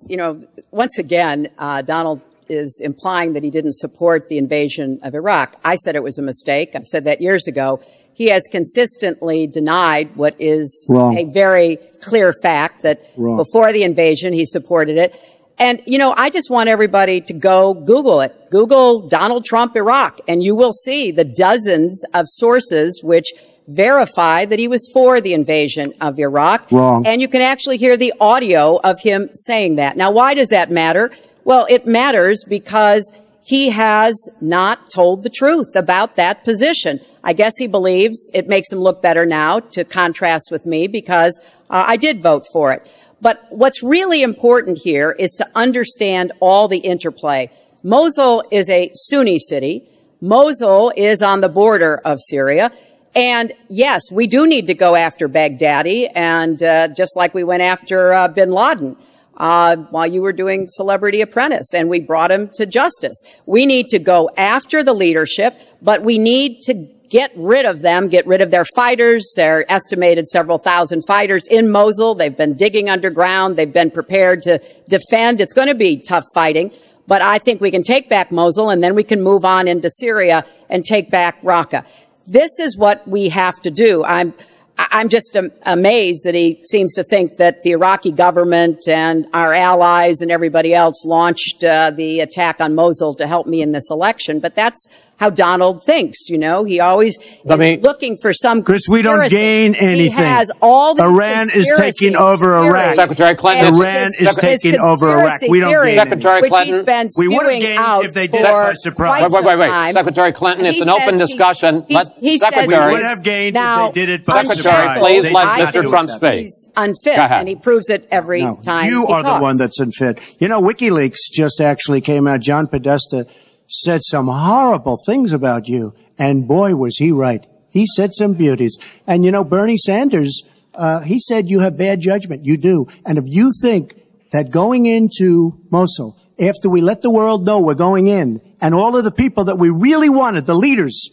you know, once again, uh, Donald is implying that he didn't support the invasion of Iraq. I said it was a mistake. I've said that years ago. He has consistently denied what is
Wrong.
a very clear fact that
Wrong.
before the invasion, he supported it. And, you know, I just want everybody to go Google it. Google Donald Trump Iraq and you will see the dozens of sources which verify that he was for the invasion of Iraq.
Wrong.
And you can actually hear the audio of him saying that. Now, why does that matter? Well, it matters because he has not told the truth about that position. I guess he believes it makes him look better now to contrast with me because uh, I did vote for it. But what's really important here is to understand all the interplay. Mosul is a Sunni city. Mosul is on the border of Syria. And yes, we do need to go after Baghdadi, and uh, just like we went after uh, bin Laden uh, while you were doing Celebrity Apprentice, and we brought him to justice. We need to go after the leadership, but we need to get rid of them, get rid of their fighters. They're estimated several thousand fighters in Mosul. They've been digging underground. They've been prepared to defend. It's going to be tough fighting. But I think we can take back Mosul and then we can move on into Syria and take back Raqqa. This is what we have to do. I'm, I'm just amazed that he seems to think that the Iraqi government and our allies and everybody else launched uh, the attack on Mosul to help me in this election. But that's how Donald thinks. You know, he always
Let
is
me-
looking for some.
Chris, we don't
conspiracy.
gain
He
anything.
has all the
Iran is taking over Iraq.
Secretary Clinton,
And
Iran is taking over Iraq. We don't
theories,
gain
Secretary
which
Clinton,
he's been
we would've
spewing
gained if they did it
for
by surprise.
quite
Wait, wait, wait. Secretary Clinton, it's an open
says he-
discussion.
he's-
Let-
he says
Secretary-
he
We would
have gained if
now,
they did it by
Secretary,
surprise.
please
They
let
did
Mr. Trump speak.
He's unfit,
Go ahead.
and he proves it every
No,
time.
you
he
are the one that's unfit. You know, WikiLeaks just actually came out. John Podesta said some horrible things about you, and boy, was he right. He said some beauties. And you know, Bernie Sanders, uh, he said you have bad judgment. You do. And if you think that going into Mosul, after we let the world know we're going in, and all of the people that we really wanted, the leaders,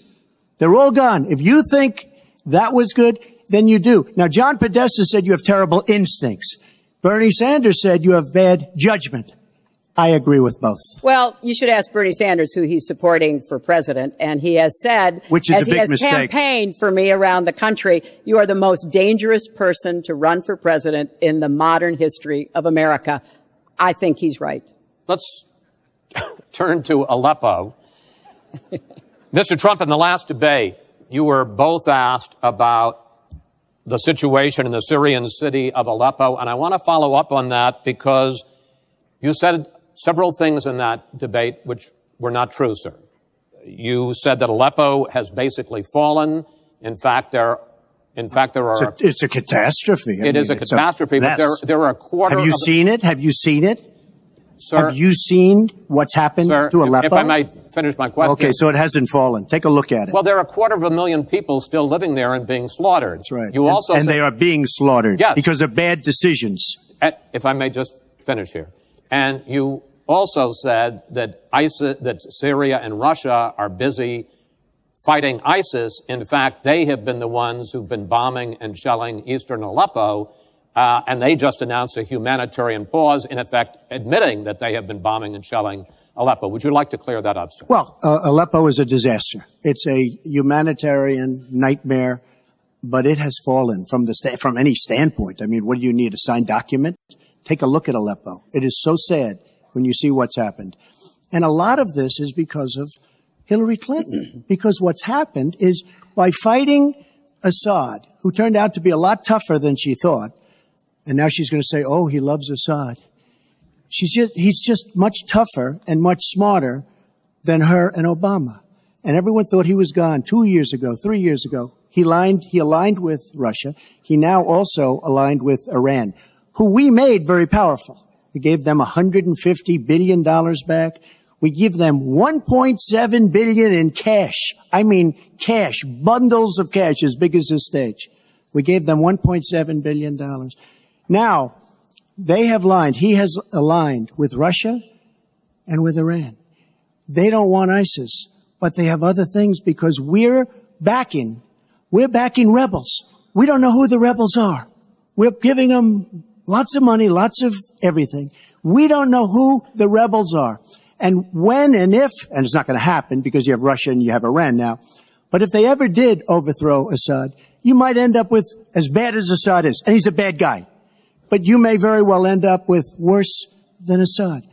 they're all gone. If you think that was good, then you do. Now, John Podesta said you have terrible instincts. Bernie Sanders said you have bad judgment. I agree with both.
Well, you should ask Bernie Sanders who he's supporting for president, and he has said,
Which is
as
a
he
big
has
mistake.
campaigned for me around the country, you are the most dangerous person to run for president in the modern history of America. I think he's right.
Let's turn to Aleppo. [laughs] Mr. Trump, in the last debate, you were both asked about the situation in the Syrian city of Aleppo, and I want to follow up on that because you said several things in that debate which were not true, sir. You said that Aleppo has basically fallen. In fact, there, in fact, there
It's
are.
a, it's a catastrophe. I
It is
mean,
a
it's
catastrophe, but there, there are a quarter.
Have you seen it? Have you seen it?
sir,
Have you seen what's happened
sir,
to Aleppo?
If I may finish my question.
Okay, so it hasn't fallen. Take a look at it.
Well, there are a quarter of a million people still living there and being slaughtered.
That's right.
You
and,
also
and
said-
they are being slaughtered
Yes.
because of bad decisions.
Uh, if I may just finish here. And you also said that ISIS, that Syria and Russia are busy fighting ISIS. In fact, they have been the ones who've been bombing and shelling eastern Aleppo. Uh, and they just announced a humanitarian pause, in effect, admitting that they have been bombing and shelling Aleppo. Would you like to clear that up, sir?
Well, uh, Aleppo is a disaster. It's a humanitarian nightmare, but it has fallen from the sta- from any standpoint. I mean, what do you need? A signed document? Take a look at Aleppo. It is so sad when you see what's happened. And a lot of this is because of Hillary Clinton. [clears throat] because what's happened is by fighting Assad, who turned out to be a lot tougher than she thought, and now she's going to say, oh, he loves Assad. She's just, he's just much tougher and much smarter than her and Obama. And everyone thought he was gone two years ago, three years ago. He aligned, he aligned with Russia. He now also aligned with Iran, who we made very powerful. We gave them $150 billion back. We give them 1.7 billion in cash. I mean cash, bundles of cash as big as this stage. We gave them 1.7 billion dollars. Now, they have aligned, he has aligned with Russia and with Iran. They don't want ISIS, but they have other things because we're backing, we're backing rebels. We don't know who the rebels are. We're giving them lots of money, lots of everything. We don't know who the rebels are. And when and if, and it's not going to happen because you have Russia and you have Iran now, but if they ever did overthrow Assad, you might end up with as bad as Assad is, and he's a bad guy. But you may very well end up with worse than Assad.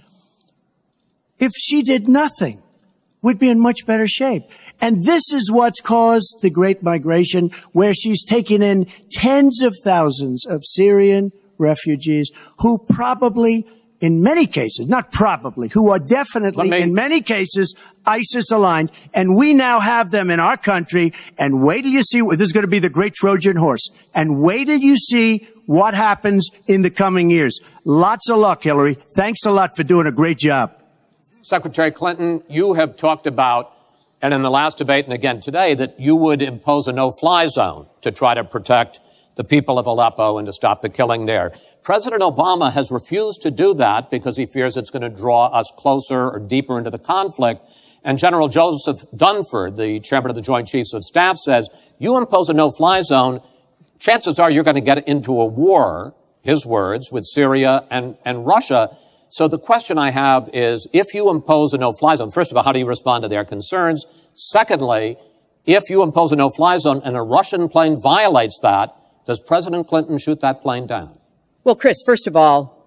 If she did nothing, we'd be in much better shape. And this is what's caused the great migration where she's taken in tens of thousands of Syrian refugees who probably in many cases, not probably, who are definitely,
me-
in many cases, ISIS aligned, and we now have them in our country, and wait till you see, this is going to be the great Trojan horse, and wait till you see what happens in the coming years. Lots of luck, Hillary. Thanks a lot for doing a great job.
Secretary Clinton, you have talked about, and in the last debate and again today, that you would impose a no-fly zone to try to protect the people of Aleppo and to stop the killing there. President Obama has refused to do that because he fears it's going to draw us closer or deeper into the conflict. And General Joseph Dunford, the chairman of the Joint Chiefs of Staff, says, you impose a no-fly zone, chances are you're going to get into a war, his words, with Syria and, and Russia. So the question I have is, if you impose a no-fly zone, first of all, how do you respond to their concerns? Secondly, if you impose a no-fly zone and a Russian plane violates that, does President Clinton shoot that plane down?
Well, Chris, first of all,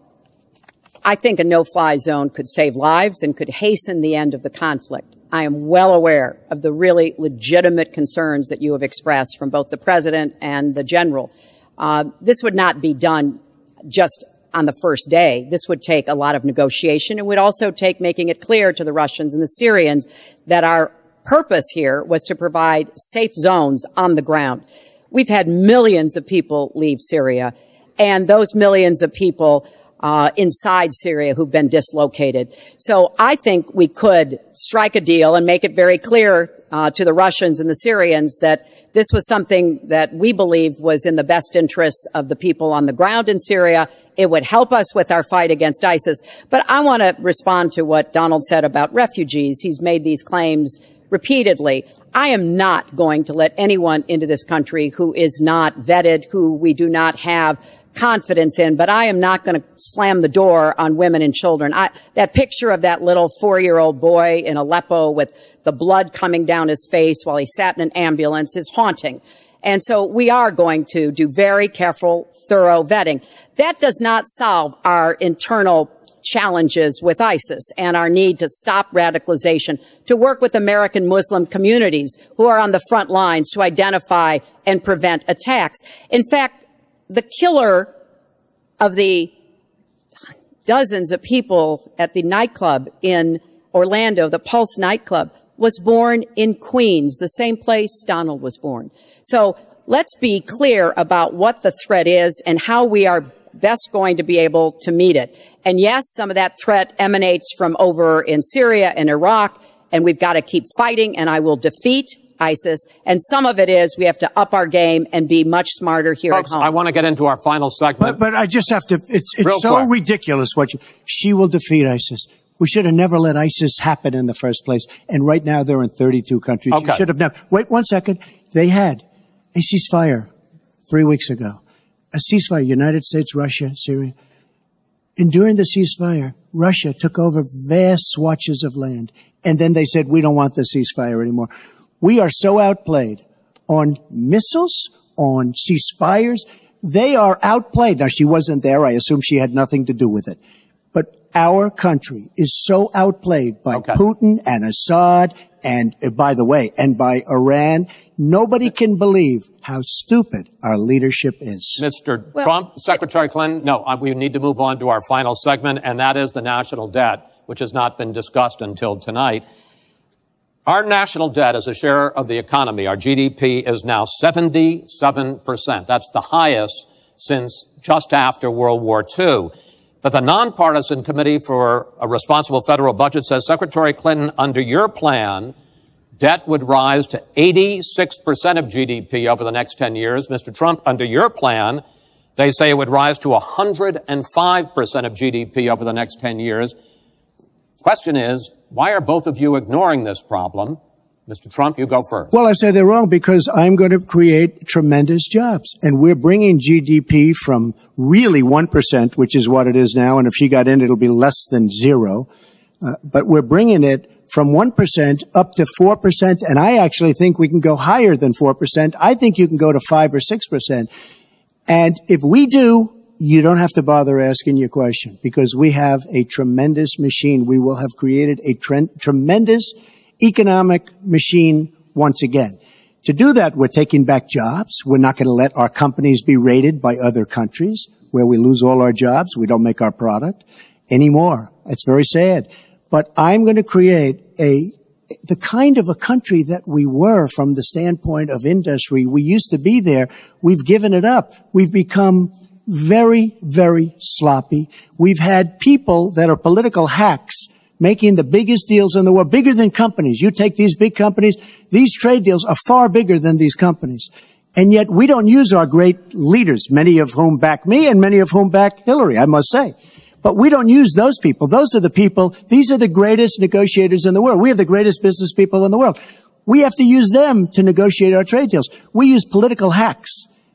I think a no-fly zone could save lives and could hasten the end of the conflict. I am well aware of the really legitimate concerns that you have expressed from both the president and the general. Uh, this would not be done just on the first day. This would take a lot of negotiation. It would also take making it clear to the Russians and the Syrians that our purpose here was to provide safe zones on the ground. We've had millions of people leave Syria, and those millions of people uh, inside Syria who've been dislocated. So I think we could strike a deal and make it very clear uh, to the Russians and the Syrians that this was something that we believe was in the best interests of the people on the ground in Syria. It would help us with our fight against ISIS. But I want to respond to what Donald said about refugees. He's made these claims repeatedly. I am not going to let anyone into this country who is not vetted, who we do not have confidence in, but I am not going to slam the door on women and children. I, that picture of that little four-year-old boy in Aleppo with the blood coming down his face while he sat in an ambulance is haunting. And so we are going to do very careful, thorough vetting. That does not solve our internal challenges with ISIS and our need to stop radicalization, to work with American Muslim communities who are on the front lines to identify and prevent attacks. In fact, the killer of the dozens of people at the nightclub in Orlando, the Pulse nightclub, was born in Queens, the same place Donald was born. So let's be clear about what the threat is and how we are best going to be able to meet it. And yes, some of that threat emanates from over in Syria and Iraq, and we've got to keep fighting, and I will defeat ISIS. And some of it is we have to up our game and be much smarter here
Folks,
at home.
I want to get into our final segment.
But, but I just have to, it's, it's so
quick.
ridiculous what you, she will defeat ISIS. We should have never let ISIS happen in the first place. And right now they're in 32 countries. You should have never, wait one second. They had a ceasefire three weeks ago. A ceasefire, United States, Russia, Syria. And during the ceasefire, Russia took over vast swatches of land. And then they said, we don't want the ceasefire anymore. We are so outplayed on missiles, on ceasefires. They are outplayed. Now, she wasn't there. I assume she had nothing to do with it. But our country is so outplayed by
Okay.
Putin and Assad and, uh, by the way, and by Iran. Nobody can believe how stupid our leadership is.
Mr. Trump, Secretary Clinton, no, uh, we need to move on to our final segment, and that is the national debt, which has not been discussed until tonight. Our national debt as a share of the economy, our GDP, is now 77%. That's the highest since just after World War II. But the nonpartisan Committee for a Responsible Federal Budget says, Secretary Clinton, under your plan, debt would rise to 86% of GDP over the next 10 years. Mr. Trump, under your plan, they say it would rise to 105% of GDP over the next 10 years. Question is, why are both of you ignoring this problem? Mr. Trump, you go first.
Well, I say they're wrong because I'm going to create tremendous jobs. And we're bringing GDP from really 1%, which is what it is now. And if she got in, it'll be less than zero. Uh, but we're bringing it from 1% up to 4%. And I actually think we can go higher than 4%. I think you can go to 5 or 6%. And if we do, you don't have to bother asking your question because we have a tremendous machine. We will have created a tre- tremendous economic machine once again. To do that, we're taking back jobs. We're not going to let our companies be raided by other countries where we lose all our jobs. We don't make our product anymore. It's very sad. But I'm going to create a the kind of a country that we were from the standpoint of industry. We used to be there. We've given it up. We've become very, very sloppy. We've had people that are political hacks making the biggest deals in the world, bigger than companies. You take these big companies, these trade deals are far bigger than these companies. And yet we don't use our great leaders, many of whom back me and many of whom back Hillary, I must say. But we don't use those people. Those are the people, these are the greatest negotiators in the world. We have the greatest business people in the world. We have to use them to negotiate our trade deals. We use political hacks.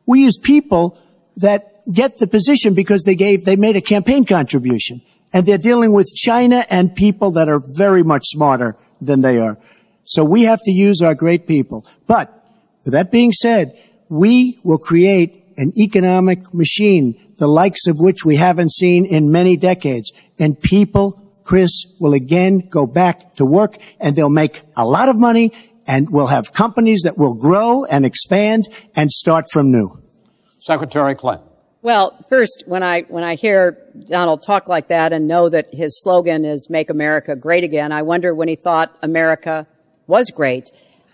We use people that get the position because they gave, they made a campaign contribution. And they're dealing with China and people that are very much smarter than they are. So we have to use our great people. But with that being said, we will create an economic machine, the likes of which we haven't seen in many decades. And people Chris, will again go back to work and they'll make a lot of money and we'll have companies that will grow and expand and start from new.
Secretary Clinton.
Well, first, when I, when I hear Donald talk like that and know that his slogan is make America great again, I wonder when he thought America was great.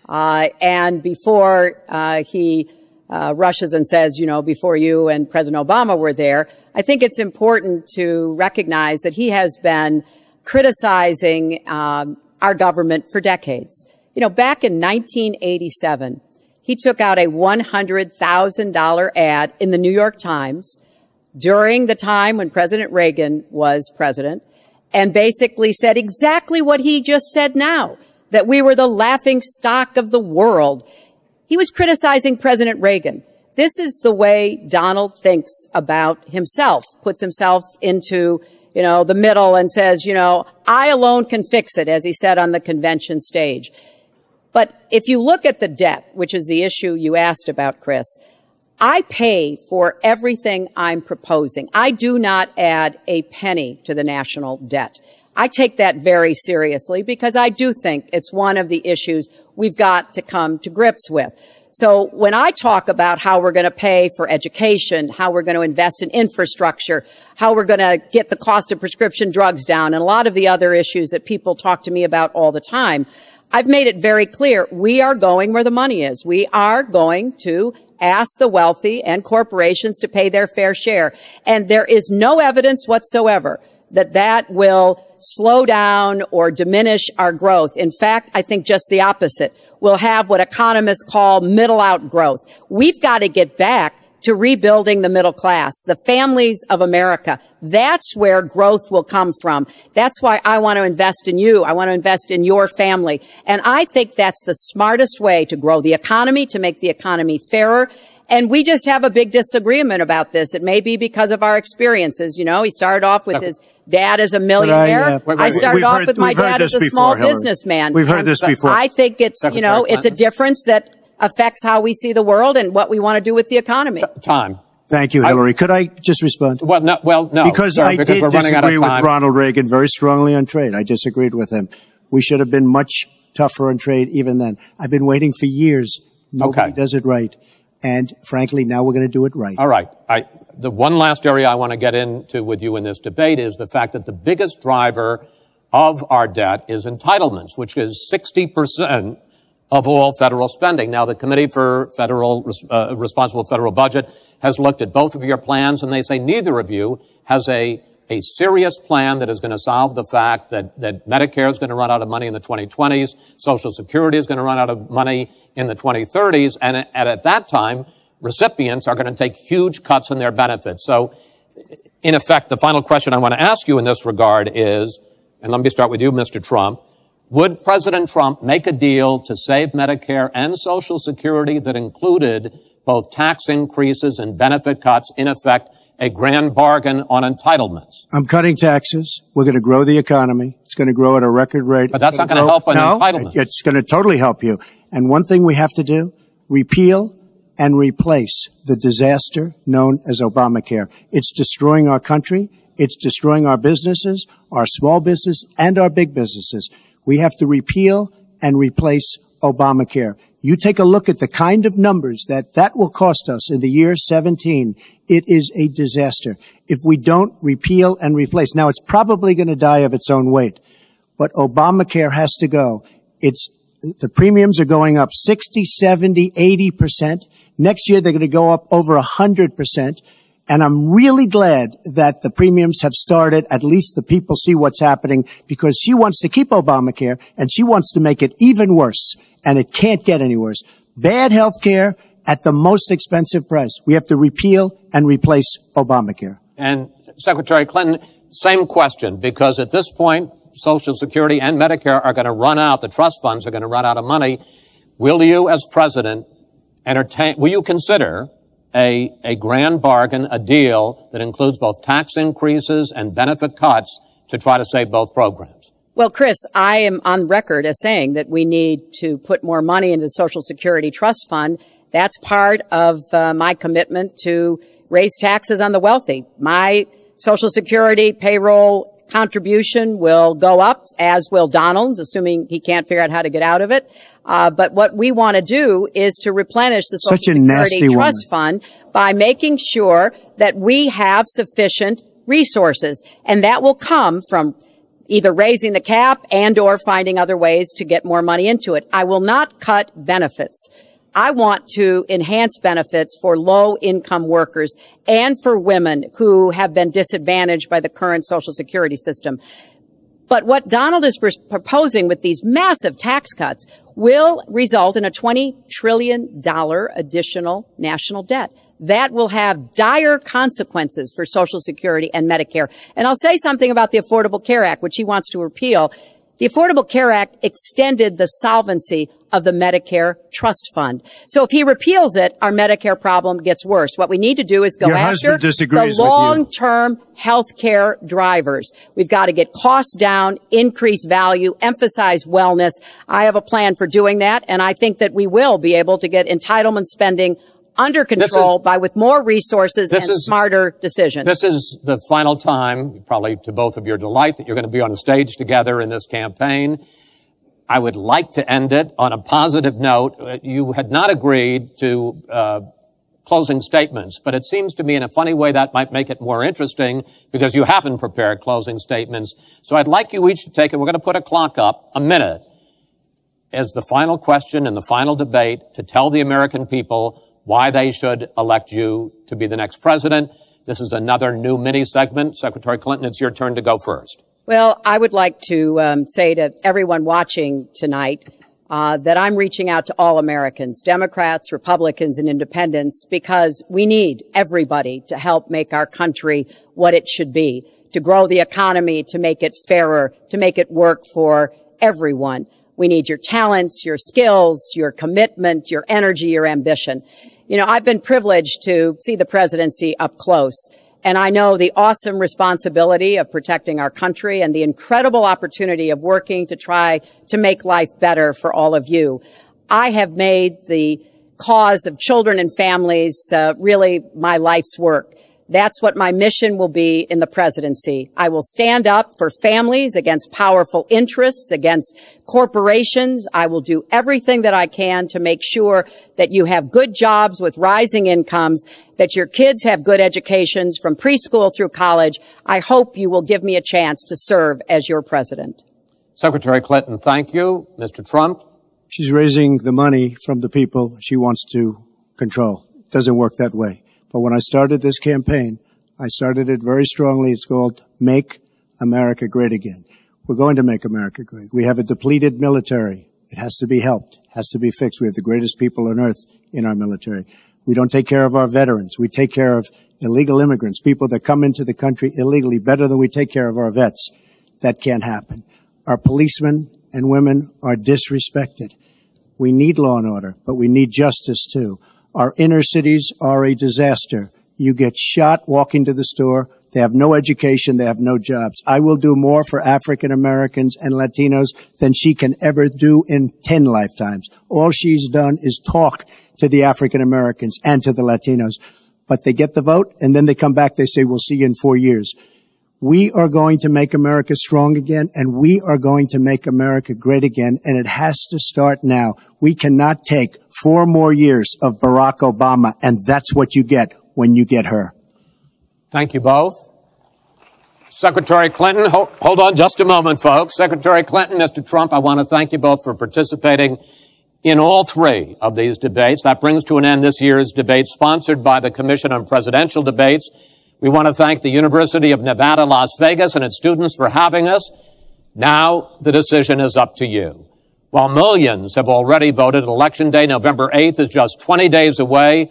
Uh, and before, uh, he, uh, rushes and says, you know, before you and President Obama were there, I think it's important to recognize that he has been criticizing, um, our government for decades. You know, back in 1987, he took out a $100,000 ad in the New York Times during the time when President Reagan was president and basically said exactly what he just said now, that we were the laughing stock of the world. He was criticizing President Reagan. This is the way Donald thinks about himself, puts himself into, you know, the middle and says, you know, I alone can fix it, as he said on the convention stage. But if you look at the debt, which is the issue you asked about, Chris, I pay for everything I'm proposing. I do not add a penny to the national debt. I take that very seriously because I do think it's one of the issues we've got to come to grips with. So when I talk about how we're going to pay for education, how we're going to invest in infrastructure, how we're going to get the cost of prescription drugs down, and a lot of the other issues that people talk to me about all the time, I've made it very clear we are going where the money is. We are going to ask the wealthy and corporations to pay their fair share. And there is no evidence whatsoever that that will slow down or diminish our growth. In fact, I think just the opposite. We'll have what economists call middle out growth. We've got to get back to rebuilding the middle class, the families of America. That's where growth will come from. That's why I want to invest in you. I want to invest in your family. And I think that's the smartest way to grow the economy, to make the economy fairer. And we just have a big disagreement about this. It may be because of our experiences. You know, he started off with his dad as a millionaire. I, uh, wait, wait, I started off heard, with my dad as a before, small Hillary. businessman.
We've heard this before.
I think it's, Secretary you know, Clinton. it's a difference that affects how we see the world and what we want to do with the economy.
Time.
Thank you, Hillary. I, Could I just respond?
Well, no, well, no.
Because sir, I because did disagree with Ronald Reagan very strongly on trade. I disagreed with him. We should have been much tougher on trade even then. I've been waiting for years. Nobody okay. does it right. And frankly, now we're going to do it right.
All right. I, the one last area I want to get into with you in this debate is the fact that the biggest driver of our debt is entitlements, which is 60% of all federal spending. Now, the Committee for Federal uh, Responsible Federal Budget has looked at both of your plans, and they say neither of you has a a serious plan that is going to solve the fact that, that Medicare is going to run out of money in the 2020s, Social Security is going to run out of money in the 2030s, and at, at that time, recipients are going to take huge cuts in their benefits. So, in effect, the final question I want to ask you in this regard is, and let me start with you, Mr. Trump, would President Trump make a deal to save Medicare and Social Security that included both tax increases and benefit cuts, in effect, a grand bargain on entitlements?
I'm cutting taxes. We're going to grow the economy. It's going to grow at a record rate.
But that's not going to help on
no,
entitlements.
It's going to totally help you. And one thing we have to do, repeal and replace the disaster known as Obamacare. It's destroying our country. It's destroying our businesses, our small business, and our big businesses. We have to repeal and replace Obamacare. You take a look at the kind of numbers that that will cost us in the year 17. It is a disaster. If we don't repeal and replace, now it's probably going to die of its own weight, but Obamacare has to go. It's, the premiums are going up 60, 70, 80%. Next year they're going to go up over 100%. And I'm really glad that the premiums have started. At least the people see what's happening because she wants to keep Obamacare and she wants to make it even worse. And it can't get any worse. Bad health care at the most expensive price. We have to repeal and replace Obamacare.
And Secretary Clinton, same question, because at this point, Social Security and Medicare are going to run out. The trust funds are going to run out of money. Will you, as president, entertain, will you consider a, a grand bargain, a deal that includes both tax increases and benefit cuts to try to save both programs?
Well, Chris, I am on record as saying that we need to put more money into the Social Security Trust Fund. That's part of uh, my commitment to raise taxes on the wealthy. My Social Security payroll contribution will go up, as will Donald's, assuming he can't figure out how to get out of it. Uh, but what we want to do is to replenish the Social Security Trust Fund by making sure that we have sufficient resources, and that will come from either raising the cap and or finding other ways to get more money into it. I will not cut benefits. I want to enhance benefits for low income workers and for women who have been disadvantaged by the current social security system. But what Donald is pr- proposing with these massive tax cuts will result in a $20 trillion additional national debt. That will have dire consequences for Social Security and Medicare. And I'll say something about the Affordable Care Act, which he wants to repeal. The Affordable Care Act extended the solvency of the Medicare Trust Fund. So if he repeals it, our Medicare problem gets worse. What we need to do is go
Your
after the long-term health care drivers. We've got to get costs down, increase value, emphasize wellness. I have a plan for doing that, and I think that we will be able to get entitlement spending under control by with more resources and
this is-
smarter decisions.
This is the final time, probably to both of your delight, that you're going to be on the stage together in this campaign. I would like to end it on a positive note. Uh, You had not agreed to uh, closing statements, but it seems to me in a funny way that might make it more interesting because you haven't prepared closing statements. So I'd like you each to take it. We're going to put a clock up, a minute, as the final question in the final debate to tell the American people why they should elect you to be the next president. This is another new mini segment. Secretary Clinton, it's your turn to go first.
Well, I would like to um, say to everyone watching tonight uh, that I'm reaching out to all Americans, Democrats, Republicans, and Independents, because we need everybody to help make our country what it should be, to grow the economy, to make it fairer, to make it work for everyone. We need your talents, your skills, your commitment, your energy, your ambition. You know, I've been privileged to see the presidency up close. And I know the awesome responsibility of protecting our country and the incredible opportunity of working to try to make life better for all of you. I have made the cause of children and families uh, really my life's work. That's what my mission will be in the presidency. I will stand up for families against powerful interests, against corporations. I will do everything that I can to make sure that you have good jobs with rising incomes, that your kids have good educations from preschool through college. I hope you will give me a chance to serve as your president.
Secretary Clinton, thank you. Mr. Trump,
She's raising the money from the people she wants to control. Doesn't work that way. But when I started this campaign, I started it very strongly. It's called Make America Great Again. We're going to make America great. We have a depleted military. It has to be helped, has to be fixed. We have the greatest people on earth in our military. We don't take care of our veterans. We take care of illegal immigrants, people that come into the country illegally better than we take care of our vets. That can't happen. Our policemen and women are disrespected. We need law and order, but we need justice too. Our inner cities are a disaster. You get shot walking to the store. They have no education. They have no jobs. I will do more for African Americans and Latinos than she can ever do in 10 lifetimes. All she's done is talk to the African Americans and to the Latinos. But they get the vote and then they come back. They say, we'll see you in four years. We are going to make America strong again and we are going to make America great again. And it has to start now. We cannot take four more years of Barack Obama. And that's what you get when you get her.
thank you both. Secretary Clinton, ho- hold on just a moment, folks. Secretary Clinton, Mr. Trump, I want to thank you both for participating in all three of these debates. That brings to an end this year's debate sponsored by the Commission on Presidential Debates. We want to thank the University of Nevada, Las Vegas and its students for having us. Now the decision is up to you. While millions have already voted, Election Day, November 8th, is just 20 days away.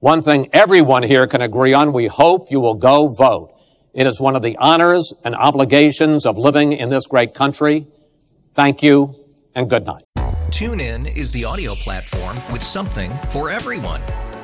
One thing everyone here can agree on, we hope you will go vote. It is one of the honors and obligations of living in this great country. Thank you and good night.
TuneIn is the audio platform with something for everyone.